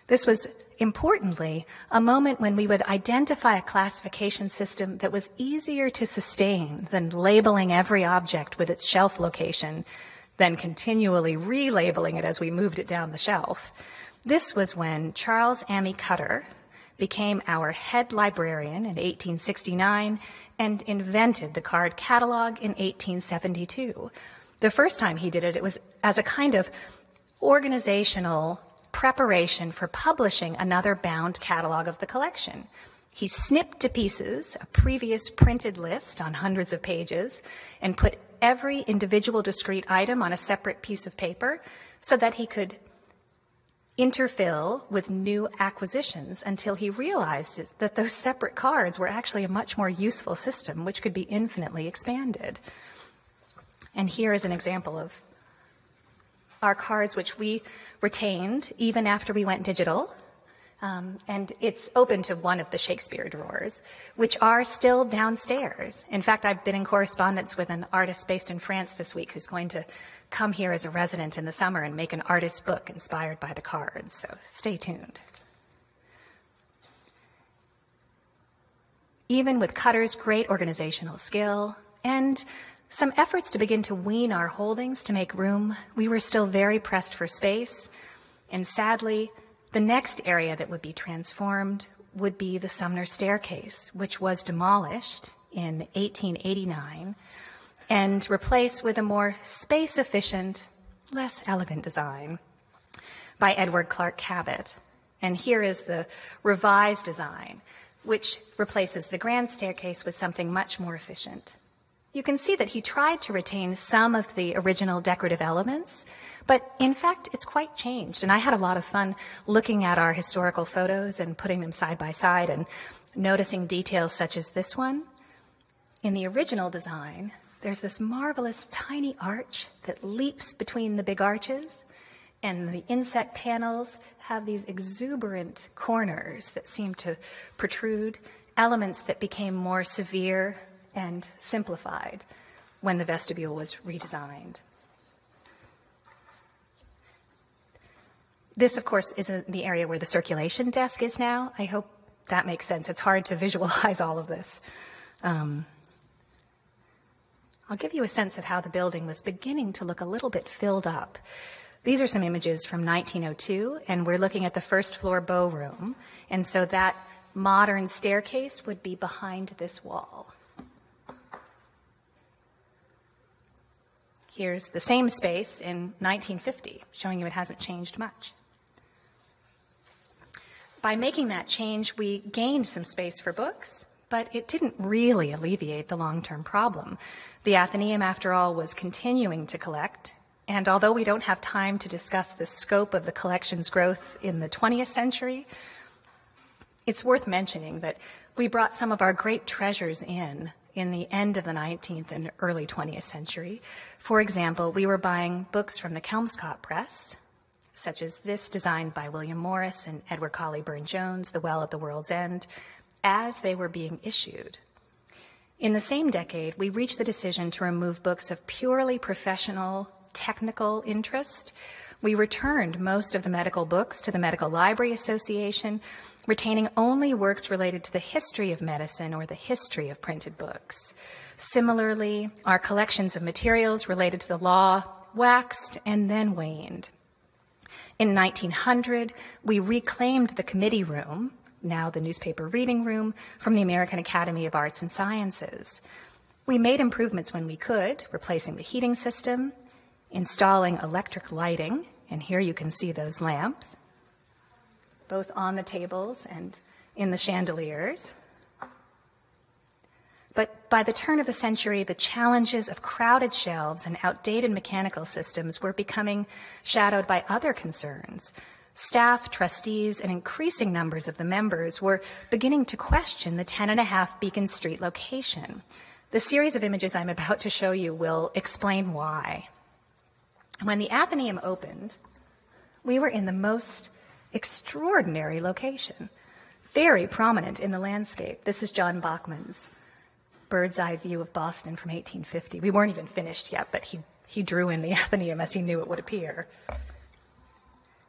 A: This was importantly, a moment when we would identify a classification system that was easier to sustain than labeling every object with its shelf location, then continually relabeling it as we moved it down the shelf. This was when Charles Ammi Cutter became our head librarian in 1869 and invented the card catalog in 1872. The first time he did it, it was as a kind of organizational preparation for publishing another bound catalog of the collection. He snipped to pieces a previous printed list on hundreds of pages and put every individual discrete item on a separate piece of paper so that he could interfill with new acquisitions until he realized that those separate cards were actually a much more useful system which could be infinitely expanded. And here is an example of our cards, which we retained even after we went digital. Um, and it's open to one of the Shakespeare drawers, which are still downstairs. In fact, I've been in correspondence with an artist based in France this week who's going to come here as a resident in the summer and make an artist book inspired by the cards. So stay tuned. Even with Cutter's great organizational skill and some efforts to begin to wean our holdings to make room, we were still very pressed for space. And sadly, the next area that would be transformed would be the Sumner staircase, which was demolished in 1889 and replaced with a more space efficient, less elegant design by Edward Clark Cabot. And here is the revised design, which replaces the grand staircase with something much more efficient. You can see that he tried to retain some of the original decorative elements, but in fact, it's quite changed. And I had a lot of fun looking at our historical photos and putting them side by side and noticing details such as this one. In the original design, there's this marvelous tiny arch that leaps between the big arches. And the inset panels have these exuberant corners that seem to protrude, elements that became more severe and simplified when the vestibule was redesigned. This, of course, is the area where the circulation desk is now. I hope that makes sense. It's hard to visualize all of this. Um, I'll give you a sense of how the building was beginning to look a little bit filled up. These are some images from 1902, and we're looking at the first floor bow room. And so that modern staircase would be behind this wall. Here's the same space in 1950, showing you it hasn't changed much. By making that change, we gained some space for books, but it didn't really alleviate the long term problem. The Athenaeum, after all, was continuing to collect, and although we don't have time to discuss the scope of the collection's growth in the 20th century, it's worth mentioning that we brought some of our great treasures in in the end of the 19th and early 20th century. For example, we were buying books from the Kelmscott Press, such as this designed by William Morris and Edward Coley Burne Jones, The Well at the World's End, as they were being issued. In the same decade, we reached the decision to remove books of purely professional, technical interest. We returned most of the medical books to the Medical Library Association, retaining only works related to the history of medicine or the history of printed books. Similarly, our collections of materials related to the law waxed and then waned. In 1900, we reclaimed the committee room now the newspaper reading room, from the American Academy of Arts and Sciences. We made improvements when we could, replacing the heating system, installing electric lighting, and here you can see those lamps, both on the tables and in the chandeliers. But by the turn of the century, the challenges of crowded shelves and outdated mechanical systems were becoming shadowed by other concerns, Staff, trustees, and increasing numbers of the members were beginning to question the 10.5 Beacon Street location. The series of images I'm about to show you will explain why. When the Athenaeum opened, we were in the most extraordinary location, very prominent in the landscape. This is John Bachmann's bird's eye view of Boston from 1850. We weren't even finished yet, but he, he drew in the Athenaeum as he knew it would appear.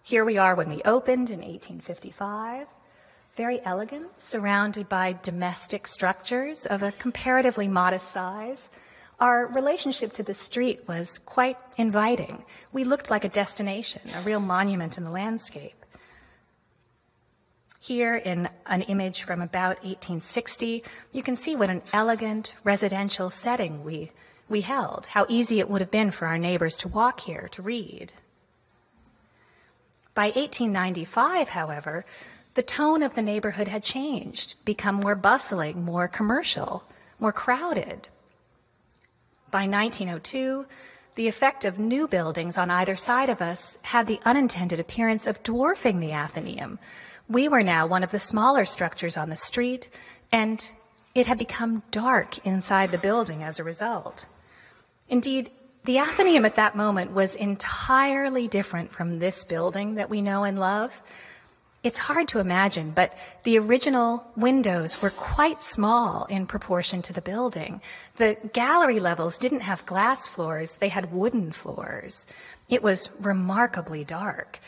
A: Here we are when we opened in 1855, very elegant, surrounded by domestic structures of a comparatively modest size. Our relationship to the street was quite inviting. We looked like a destination, a real monument in the landscape. Here, in an image from about 1860, you can see what an elegant residential setting we, we held, how easy it would have been for our neighbors to walk here to read. By 1895, however, the tone of the neighborhood had changed, become more bustling, more commercial, more crowded. By 1902, the effect of new buildings on either side of us had the unintended appearance of dwarfing the Athenaeum. We were now one of the smaller structures on the street, and it had become dark inside the building as a result. Indeed, the Athenaeum at that moment was entirely different from this building that we know and love. It's hard to imagine, but the original windows were quite small in proportion to the building. The gallery levels didn't have glass floors, they had wooden floors. It was remarkably dark.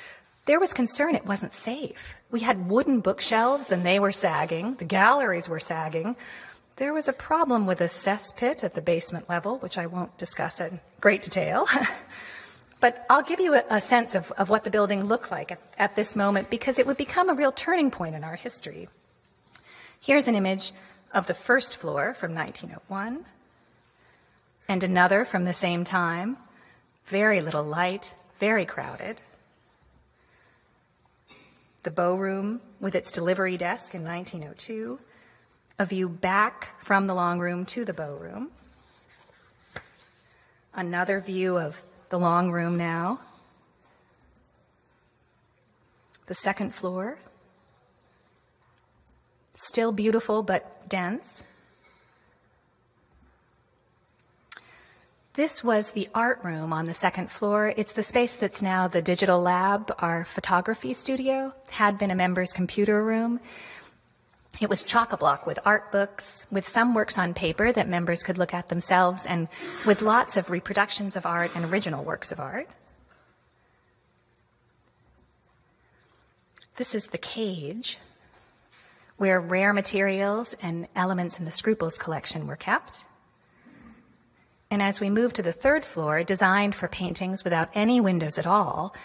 A: There was concern it wasn't safe. We had wooden bookshelves and they were sagging, the galleries were sagging. There was a problem with a cesspit at the basement level, which I won't discuss in great detail. but I'll give you a, a sense of, of, what the building looked like at, at this moment because it would become a real turning point in our history. Here's an image of the first floor from 1901 and another from the same time. Very little light, very crowded. The bow room with its delivery desk in 1902 a view back from the long room to the bow room. Another view of the long room now. The second floor. Still beautiful but dense. This was the art room on the second floor. It's the space that's now the digital lab, our photography studio, had been a member's computer room. It was chock a block with art books, with some works on paper that members could look at themselves, and with lots of reproductions of art and original works of art. This is the cage where rare materials and elements in the Scruples collection were kept. And as we moved to the third floor, designed for paintings without any windows at all,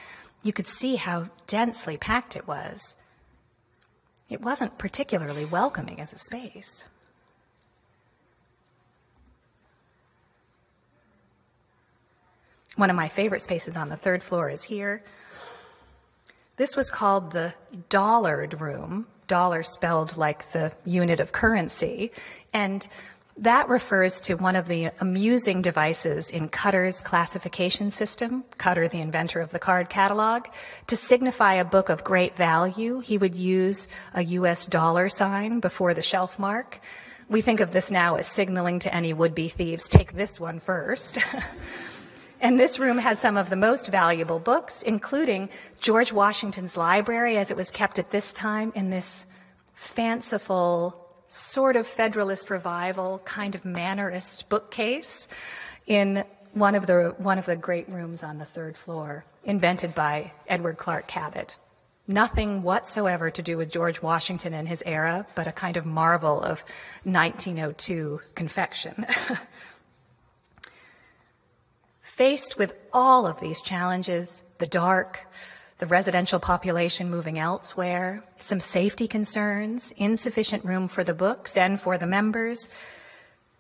A: you could see how densely packed it was. It wasn't particularly welcoming as a space. One of my favorite spaces on the third floor is here. This was called the Dollard Room, dollar spelled like the unit of currency. And that refers to one of the amusing devices in Cutter's classification system, Cutter, the inventor of the card catalog. To signify a book of great value, he would use a US dollar sign before the shelf mark. We think of this now as signaling to any would be thieves take this one first. And this room had some of the most valuable books, including George Washington's library, as it was kept at this time in this fanciful, sort of Federalist revival, kind of Mannerist bookcase in one of the, one of the great rooms on the third floor, invented by Edward Clark Cabot. Nothing whatsoever to do with George Washington and his era, but a kind of marvel of 1902 confection. Faced with all of these challenges, the dark, the residential population moving elsewhere, some safety concerns, insufficient room for the books and for the members,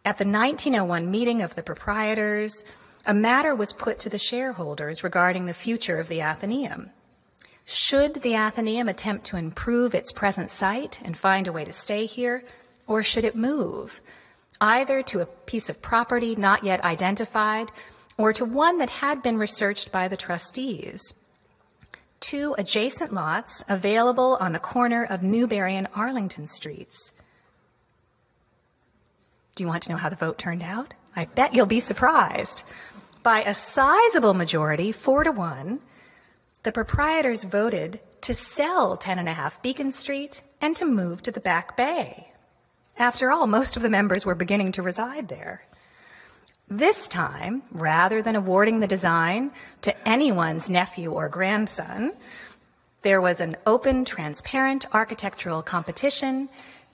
A: at the 1901 meeting of the proprietors, a matter was put to the shareholders regarding the future of the Athenaeum. Should the Athenaeum attempt to improve its present site and find a way to stay here, or should it move, either to a piece of property not yet identified or to one that had been researched by the trustees. Two adjacent lots available on the corner of Newbury and Arlington Streets. Do you want to know how the vote turned out? I bet you'll be surprised. By a sizable majority, four to one, the proprietors voted to sell 10.5 Beacon Street and to move to the Back Bay. After all, most of the members were beginning to reside there. This time, rather than awarding the design to anyone's nephew or grandson, there was an open, transparent architectural competition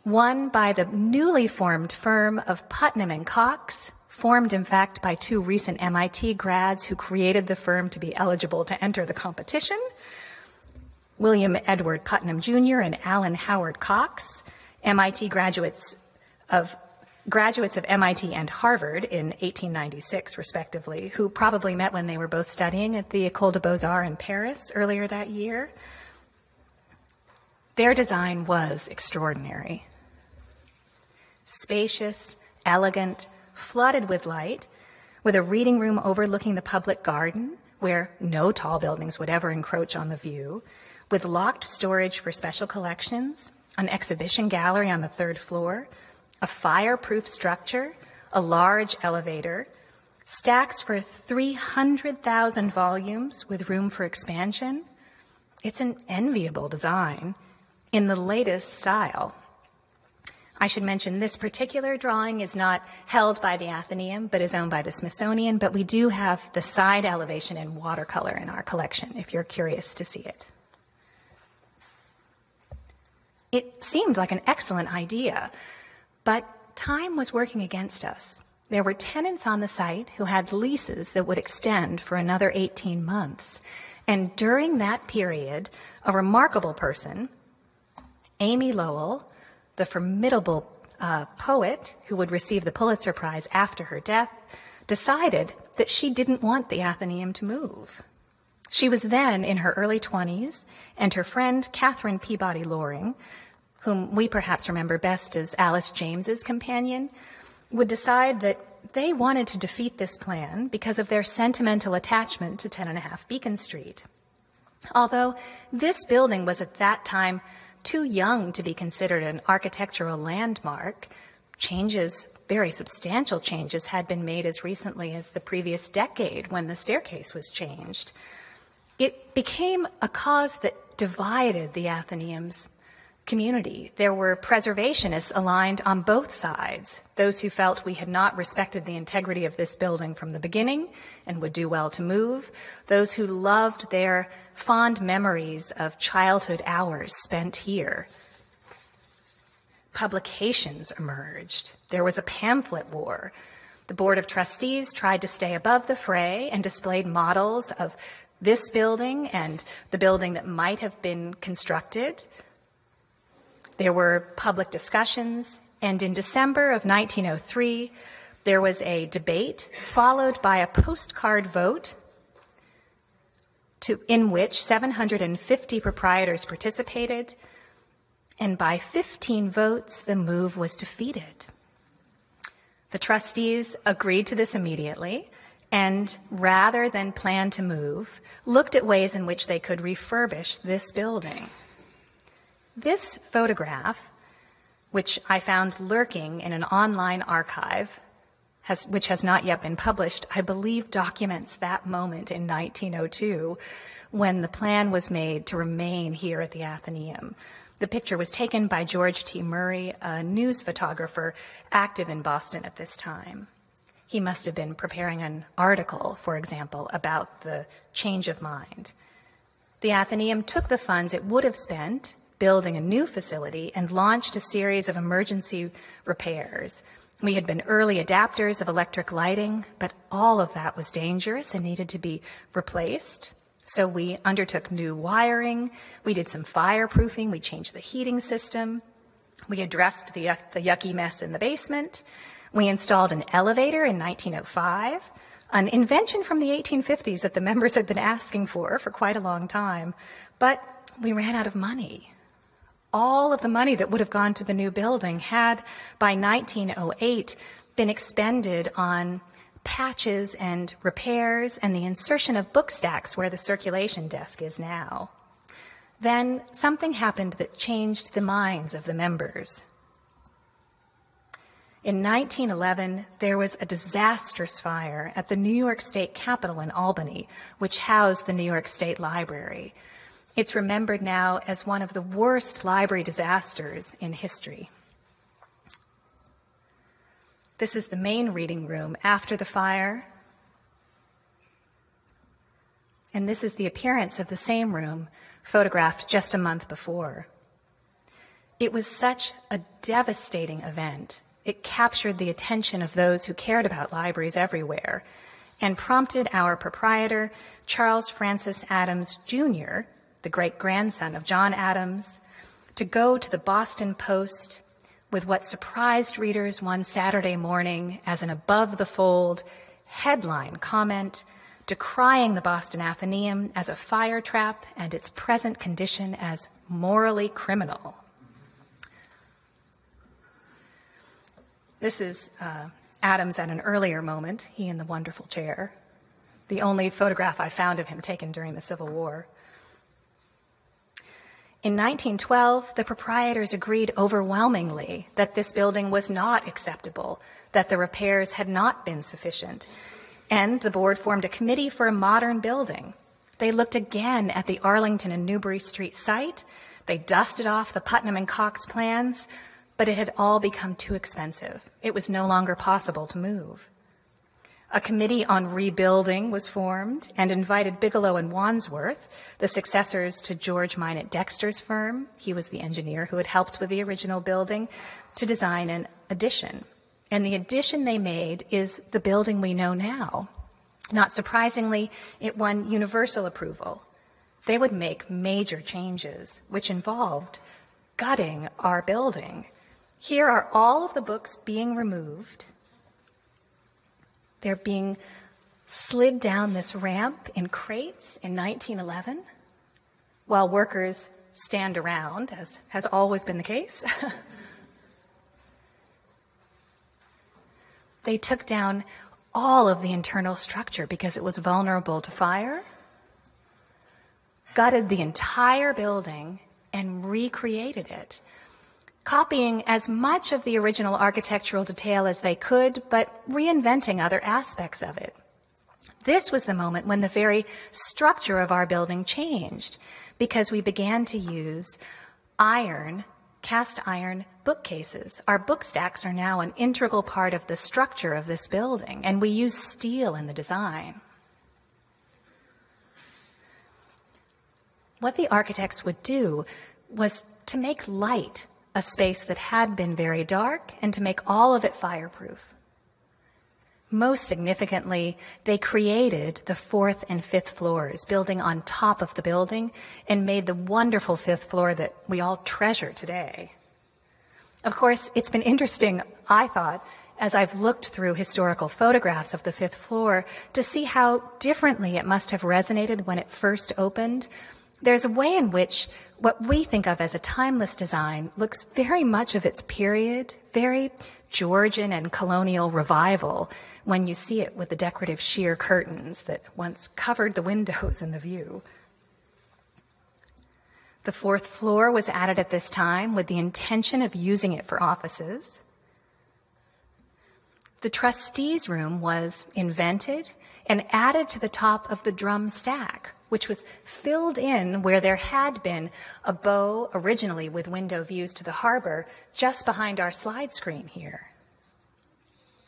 A: won by the newly formed firm of Putnam and Cox, formed in fact by two recent MIT grads who created the firm to be eligible to enter the competition. William Edward Putnam Jr. and Alan Howard Cox, MIT graduates of graduates of MIT and Harvard in 1896, respectively, who probably met when they were both studying at the École des Beaux-Arts in Paris earlier that year. Their design was extraordinary. Spacious, elegant, flooded with light, with a reading room overlooking the public garden where no tall buildings would ever encroach on the view, with locked storage for special collections, an exhibition gallery on the third floor, a fireproof structure, a large elevator, stacks for 300,000 volumes with room for expansion. It's an enviable design in the latest style. I should mention this particular drawing is not held by the Athenaeum, but is owned by the Smithsonian, but we do have the side elevation in watercolor in our collection if you're curious to see it. It seemed like an excellent idea, but time was working against us. There were tenants on the site who had leases that would extend for another 18 months. And during that period, a remarkable person, Amy Lowell, the formidable uh, poet who would receive the Pulitzer Prize after her death, decided that she didn't want the Athenaeum to move. She was then in her early 20s, and her friend Katharine Peabody Loring whom we perhaps remember best as Alice James's companion, would decide that they wanted to defeat this plan because of their sentimental attachment to 10.5 Beacon Street. Although this building was at that time too young to be considered an architectural landmark, changes very substantial changes had been made as recently as the previous decade when the staircase was changed. It became a cause that divided the Athenaeum's community. There were preservationists aligned on both sides those who felt we had not respected the integrity of this building from the beginning and would do well to move, those who loved their fond memories of childhood hours spent here. Publications emerged. There was a pamphlet war. The Board of Trustees tried to stay above the fray and displayed models of this building and the building that might have been constructed. There were public discussions, and in December of 1903, there was a debate followed by a postcard vote to, in which 750 proprietors participated, and by 15 votes, the move was defeated. The trustees agreed to this immediately and rather than plan to move, looked at ways in which they could refurbish this building. This photograph, which I found lurking in an online archive, has, which has not yet been published, I believe documents that moment in 1902 when the plan was made to remain here at the Athenaeum. The picture was taken by George T. Murray, a news photographer active in Boston at this time. He must have been preparing an article, for example, about the change of mind. The Athenaeum took the funds it would have spent building a new facility and launched a series of emergency repairs. We had been early adapters of electric lighting, but all of that was dangerous and needed to be replaced. So we undertook new wiring, we did some fireproofing, we changed the heating system, we addressed the, the yucky mess in the basement, we installed an elevator in 1905, an invention from the 1850s that the members had been asking for for quite a long time, but we ran out of money. All of the money that would have gone to the new building had, by 1908, been expended on patches and repairs and the insertion of book stacks where the circulation desk is now. Then something happened that changed the minds of the members. In 1911, there was a disastrous fire at the New York State Capitol in Albany, which housed the New York State Library. It's remembered now as one of the worst library disasters in history. This is the main reading room after the fire. And this is the appearance of the same room, photographed just a month before. It was such a devastating event it captured the attention of those who cared about libraries everywhere and prompted our proprietor, Charles Francis Adams Jr., the great grandson of John Adams, to go to the Boston Post with what surprised readers one Saturday morning as an above the fold headline comment decrying the Boston Athenaeum as a fire trap and its present condition as morally criminal. This is uh, Adams at an earlier moment, he in the wonderful chair. The only photograph I found of him taken during the Civil War. In 1912, the proprietors agreed overwhelmingly that this building was not acceptable, that the repairs had not been sufficient, and the board formed a committee for a modern building. They looked again at the Arlington and Newbury Street site. They dusted off the Putnam and Cox plans, but it had all become too expensive. It was no longer possible to move. A committee on rebuilding was formed and invited Bigelow and Wadsworth, the successors to George Minot Dexter's firm. He was the engineer who had helped with the original building to design an addition. And the addition they made is the building we know now. Not surprisingly, it won universal approval. They would make major changes, which involved gutting our building here are all of the books being removed. They're being slid down this ramp in crates in 1911 while workers stand around, as has always been the case. they took down all of the internal structure because it was vulnerable to fire, gutted the entire building, and recreated it copying as much of the original architectural detail as they could, but reinventing other aspects of it. This was the moment when the very structure of our building changed because we began to use iron, cast iron bookcases. Our book stacks are now an integral part of the structure of this building, and we use steel in the design. What the architects would do was to make light a space that had been very dark and to make all of it fireproof. Most significantly, they created the fourth and fifth floors, building on top of the building, and made the wonderful fifth floor that we all treasure today. Of course, it's been interesting, I thought, as I've looked through historical photographs of the fifth floor to see how differently it must have resonated when it first opened. There's a way in which what we think of as a timeless design looks very much of its period, very Georgian and colonial revival when you see it with the decorative sheer curtains that once covered the windows and the view. The fourth floor was added at this time with the intention of using it for offices. The trustees' room was invented and added to the top of the drum stack, which was filled in where there had been a bow originally with window views to the harbor just behind our slide screen here.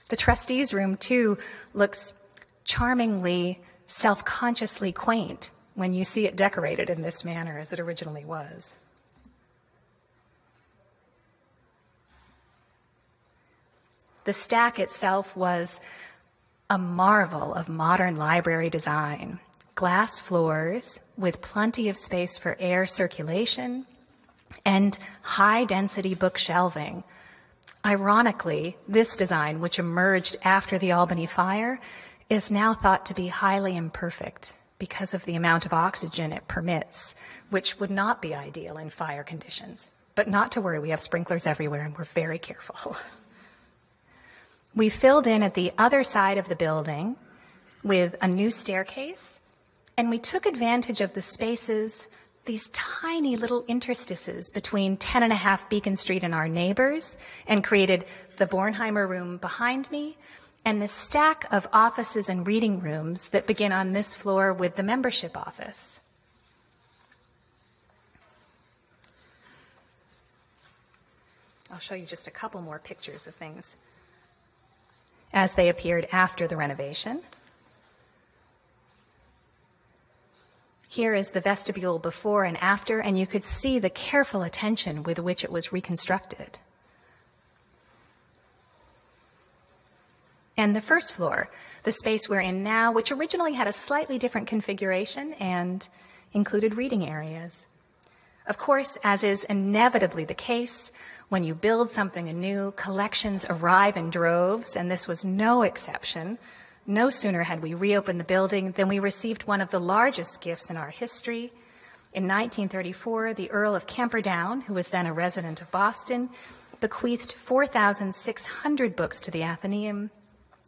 A: The trustees' room, too, looks charmingly, self consciously quaint when you see it decorated in this manner as it originally was. The stack itself was a marvel of modern library design. Glass floors with plenty of space for air circulation and high density book shelving Ironically, this design, which emerged after the Albany fire, is now thought to be highly imperfect because of the amount of oxygen it permits, which would not be ideal in fire conditions. But not to worry, we have sprinklers everywhere and we're very careful. We filled in at the other side of the building with a new staircase, and we took advantage of the spaces these tiny little interstices between 10 and a half Beacon Street and our neighbors and created the Bornheimer room behind me and the stack of offices and reading rooms that begin on this floor with the membership office. I'll show you just a couple more pictures of things as they appeared after the renovation. Here is the vestibule before and after, and you could see the careful attention with which it was reconstructed. And the first floor, the space we're in now, which originally had a slightly different configuration and included reading areas. Of course, as is inevitably the case, when you build something anew, collections arrive in droves, and this was no exception. No sooner had we reopened the building than we received one of the largest gifts in our history. In 1934, the Earl of Camperdown, who was then a resident of Boston, bequeathed 4,600 books to the Athenaeum,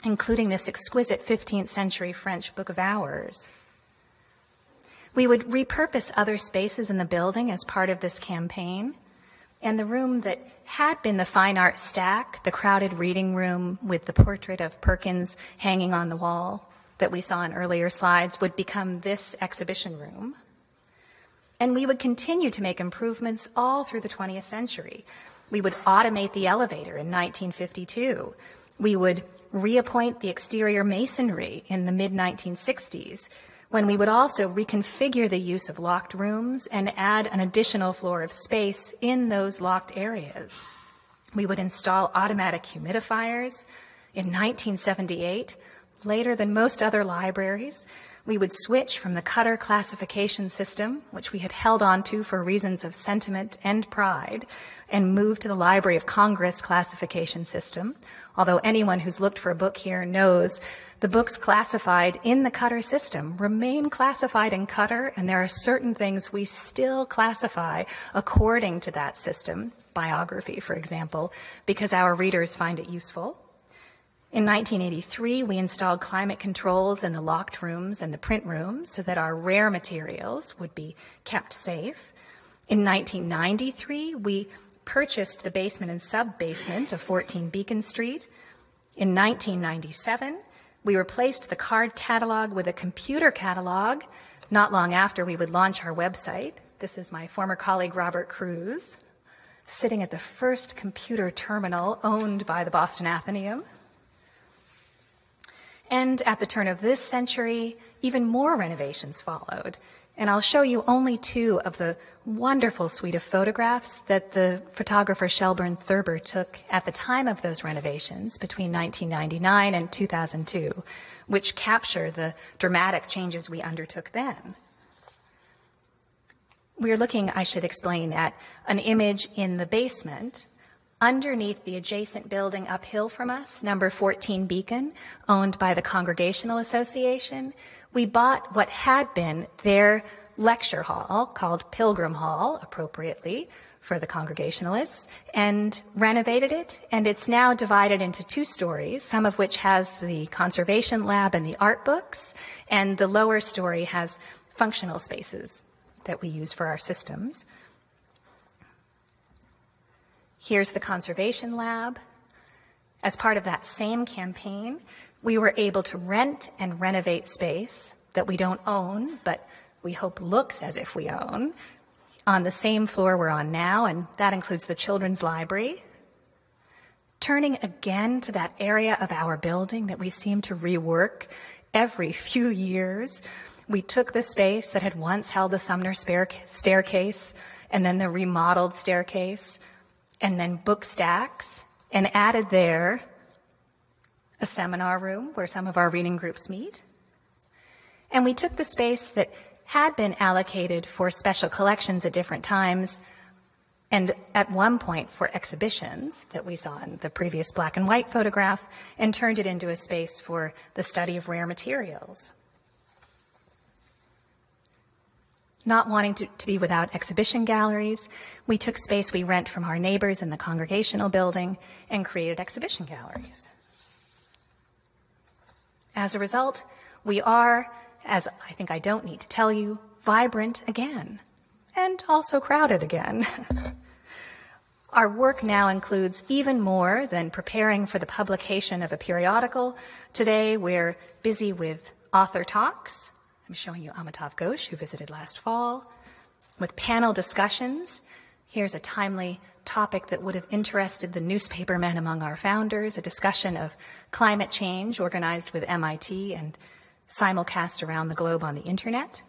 A: including this exquisite 15th century French Book of Hours. We would repurpose other spaces in the building as part of this campaign. And the room that had been the fine art stack, the crowded reading room with the portrait of Perkins hanging on the wall that we saw in earlier slides, would become this exhibition room. And we would continue to make improvements all through the 20th century. We would automate the elevator in 1952. We would reappoint the exterior masonry in the mid 1960s when we would also reconfigure the use of locked rooms and add an additional floor of space in those locked areas. We would install automatic humidifiers. In 1978, later than most other libraries, we would switch from the Cutter classification system, which we had held on to for reasons of sentiment and pride, and move to the Library of Congress classification system. Although anyone who's looked for a book here knows the books classified in the Cutter system remain classified in Cutter, and there are certain things we still classify according to that system, biography, for example, because our readers find it useful. In 1983, we installed climate controls in the locked rooms and the print rooms so that our rare materials would be kept safe. In 1993, we purchased the basement and sub basement of 14 Beacon Street. In 1997, we replaced the card catalog with a computer catalog not long after we would launch our website. This is my former colleague Robert Cruz sitting at the first computer terminal owned by the Boston Athenaeum. And at the turn of this century, even more renovations followed. And I'll show you only two of the wonderful suite of photographs that the photographer Shellburne Thurber took at the time of those renovations between 1999 and 2002, which capture the dramatic changes we undertook then. We're looking, I should explain, at an image in the basement underneath the adjacent building uphill from us, number 14 Beacon, owned by the Congregational Association. We bought what had been their lecture hall called Pilgrim Hall, appropriately for the Congregationalists, and renovated it. And it's now divided into two stories, some of which has the conservation lab and the art books, and the lower story has functional spaces that we use for our systems. Here's the conservation lab. As part of that same campaign, we were able to rent and renovate space that we don't own, but we hope looks as if we own, on the same floor we're on now, and that includes the children's library. Turning again to that area of our building that we seem to rework every few years, we took the space that had once held the Sumner staircase and then the remodeled staircase and then book stacks and added there a seminar room where some of our reading groups meet. And we took the space that had been allocated for special collections at different times and at one point for exhibitions that we saw in the previous black and white photograph and turned it into a space for the study of rare materials. Not wanting to, to, be without exhibition galleries, we took space we rent from our neighbors in the congregational building and created exhibition galleries. As a result, we are, as I think I don't need to tell you, vibrant again, and also crowded again. Our work now includes even more than preparing for the publication of a periodical. Today, we're busy with author talks, I'm showing you Amitav Ghosh, who visited last fall, with panel discussions. Here's a timely topic that would have interested the newspapermen among our founders a discussion of climate change organized with MIT and simulcast around the globe on the internet.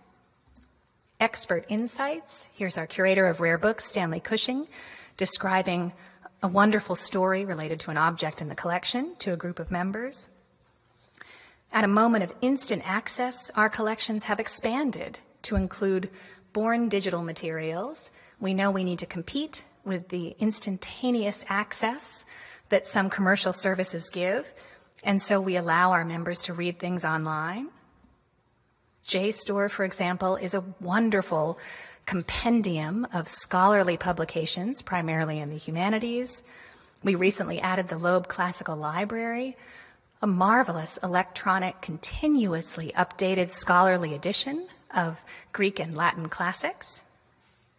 A: Expert insights. Here's our curator of rare books, Stanley Cushing, describing a wonderful story related to an object in the collection to a group of members. At a moment of instant access, our collections have expanded to include born digital materials. We know we need to compete with the instantaneous access that some commercial services give, and so we allow our members to read things online. JSTOR, for example, is a wonderful compendium of scholarly publications, primarily in the humanities. We recently added the Loeb Classical Library, a marvelous electronic, continuously updated scholarly edition of Greek and Latin classics.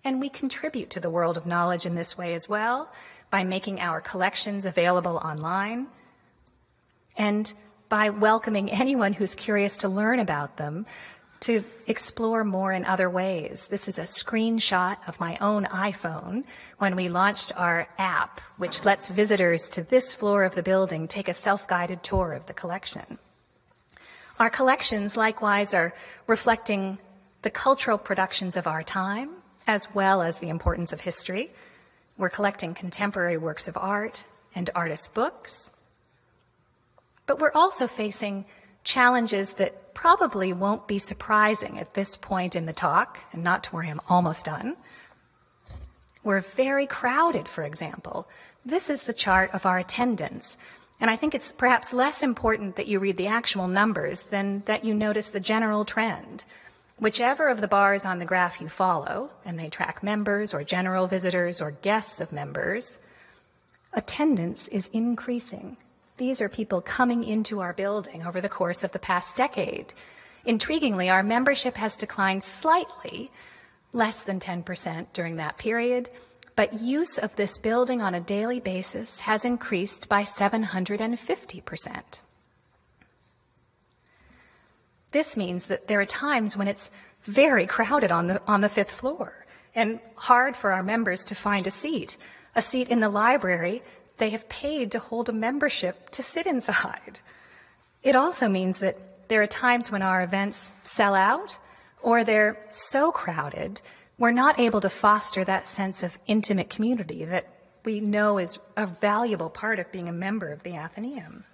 A: And we contribute to the world of knowledge in this way as well by making our collections available online and by welcoming anyone who's curious to learn about them to explore more in other ways. This is a screenshot of my own iPhone when we launched our app, which lets visitors to this floor of the building take a self guided tour of the collection. Our collections, likewise, are reflecting the cultural productions of our time, as well as the importance of history. We're collecting contemporary works of art and artist books. But we're also facing challenges that probably won't be surprising at this point in the talk, and not to worry, I'm almost done. We're very crowded, for example. This is the chart of our attendance. And I think it's perhaps less important that you read the actual numbers than that you notice the general trend. Whichever of the bars on the graph you follow, and they track members or general visitors or guests of members, attendance is increasing. These are people coming into our building over the course of the past decade. Intriguingly, our membership has declined slightly, less than 10% during that period, but use of this building on a daily basis has increased by 750%. This means that there are times when it's very crowded on the, on the fifth floor and hard for our members to find a seat. A seat in the library they have paid to hold a membership to sit inside. It also means that there are times when our events sell out or they're so crowded we're not able to foster that sense of intimate community that we know is a valuable part of being a member of the Athenaeum.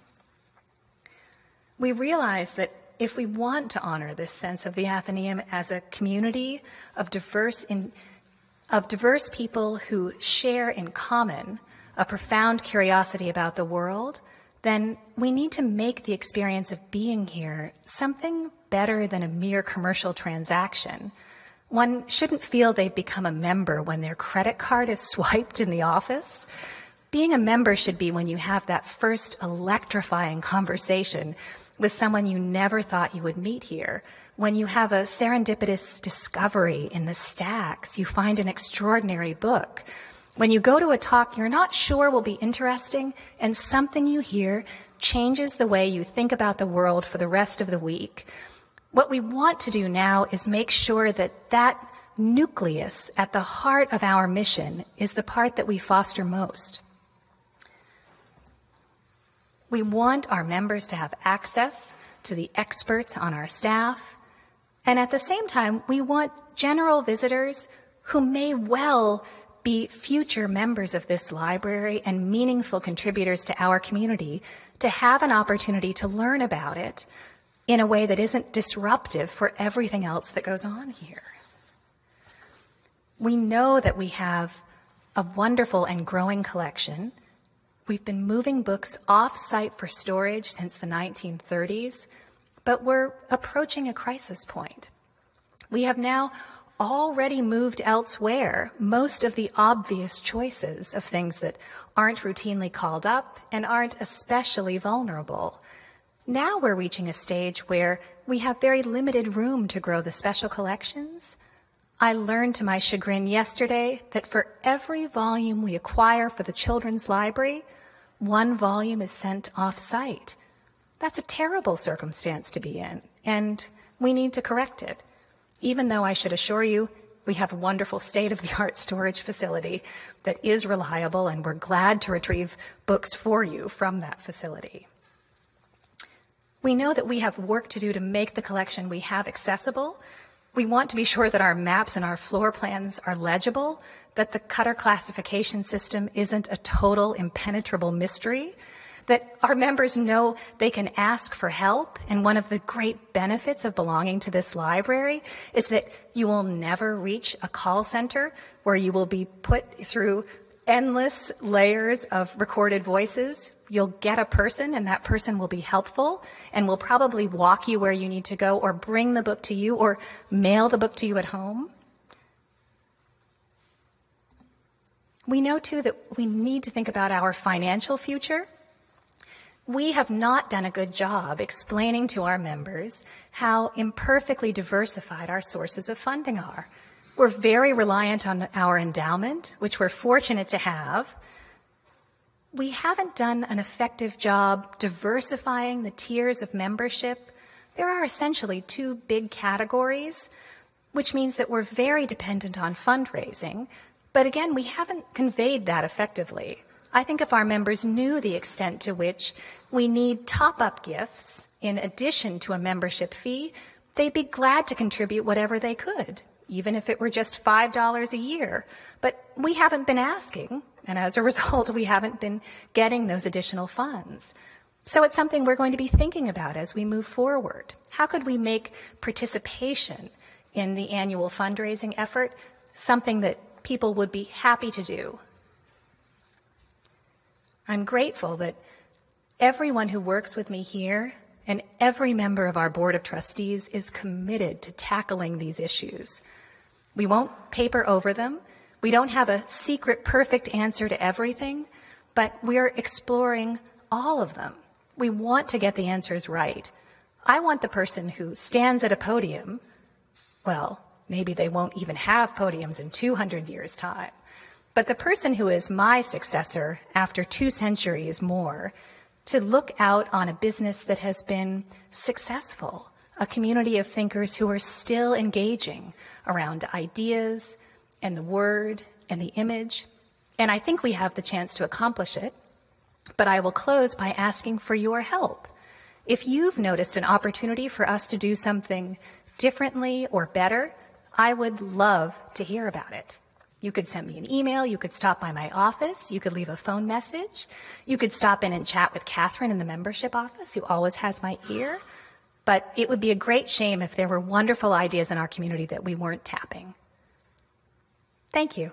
A: We realize that if we want to honor this sense of the Athenaeum as a community of diverse, in, of diverse people who share in common a profound curiosity about the world, then we need to make the experience of being here something better than a mere commercial transaction one shouldn't feel they've become a member when their credit card is swiped in the office. Being a member should be when you have that first electrifying conversation with someone you never thought you would meet here. When you have a serendipitous discovery in the stacks, you find an extraordinary book. When you go to a talk you're not sure will be interesting, and something you hear changes the way you think about the world for the rest of the week. What we want to do now is make sure that that nucleus at the heart of our mission is the part that we foster most. We want our members to have access to the experts on our staff, and at the same time, we want general visitors who may well be future members of this library and meaningful contributors to our community to have an opportunity to learn about it, in a way that isn't disruptive for everything else that goes on here. We know that we have a wonderful and growing collection. We've been moving books off site for storage since the 1930s, but we're approaching a crisis point. We have now already moved elsewhere most of the obvious choices of things that aren't routinely called up and aren't especially vulnerable. Now we're reaching a stage where we have very limited room to grow the special collections. I learned to my chagrin yesterday that for every volume we acquire for the children's library, one volume is sent off site. That's a terrible circumstance to be in, and we need to correct it. Even though I should assure you, we have a wonderful state of the art storage facility that is reliable, and we're glad to retrieve books for you from that facility. We know that we have work to do to make the collection we have accessible. We want to be sure that our maps and our floor plans are legible, that the Cutter classification system isn't a total impenetrable mystery, that our members know they can ask for help. And one of the great benefits of belonging to this library is that you will never reach a call center where you will be put through endless layers of recorded voices. You'll get a person, and that person will be helpful and will probably walk you where you need to go, or bring the book to you, or mail the book to you at home. We know, too, that we need to think about our financial future. We have not done a good job explaining to our members how imperfectly diversified our sources of funding are. We're very reliant on our endowment, which we're fortunate to have. We haven't done an effective job diversifying the tiers of membership. There are essentially two big categories, which means that we're very dependent on fundraising. But again, we haven't conveyed that effectively. I think if our members knew the extent to which we need top up gifts in addition to a membership fee, they'd be glad to contribute whatever they could even if it were just $5 a year. But we haven't been asking, and as a result, we haven't been getting those additional funds. So it's something we're going to be thinking about as we move forward. How could we make participation in the annual fundraising effort something that people would be happy to do? I'm grateful that everyone who works with me here and every member of our Board of Trustees is committed to tackling these issues. We won't paper over them. We don't have a secret perfect answer to everything, but we're exploring all of them. We want to get the answers right. I want the person who stands at a podium, well, maybe they won't even have podiums in 200 years' time, but the person who is my successor after two centuries more to look out on a business that has been successful, a community of thinkers who are still engaging around ideas and the word and the image. And I think we have the chance to accomplish it. But I will close by asking for your help. If you've noticed an opportunity for us to do something differently or better, I would love to hear about it. You could send me an email. You could stop by my office. You could leave a phone message. You could stop in and chat with Katharine in the membership office, who always has my ear. But it would be a great shame if there were wonderful ideas in our community that we weren't tapping. Thank you.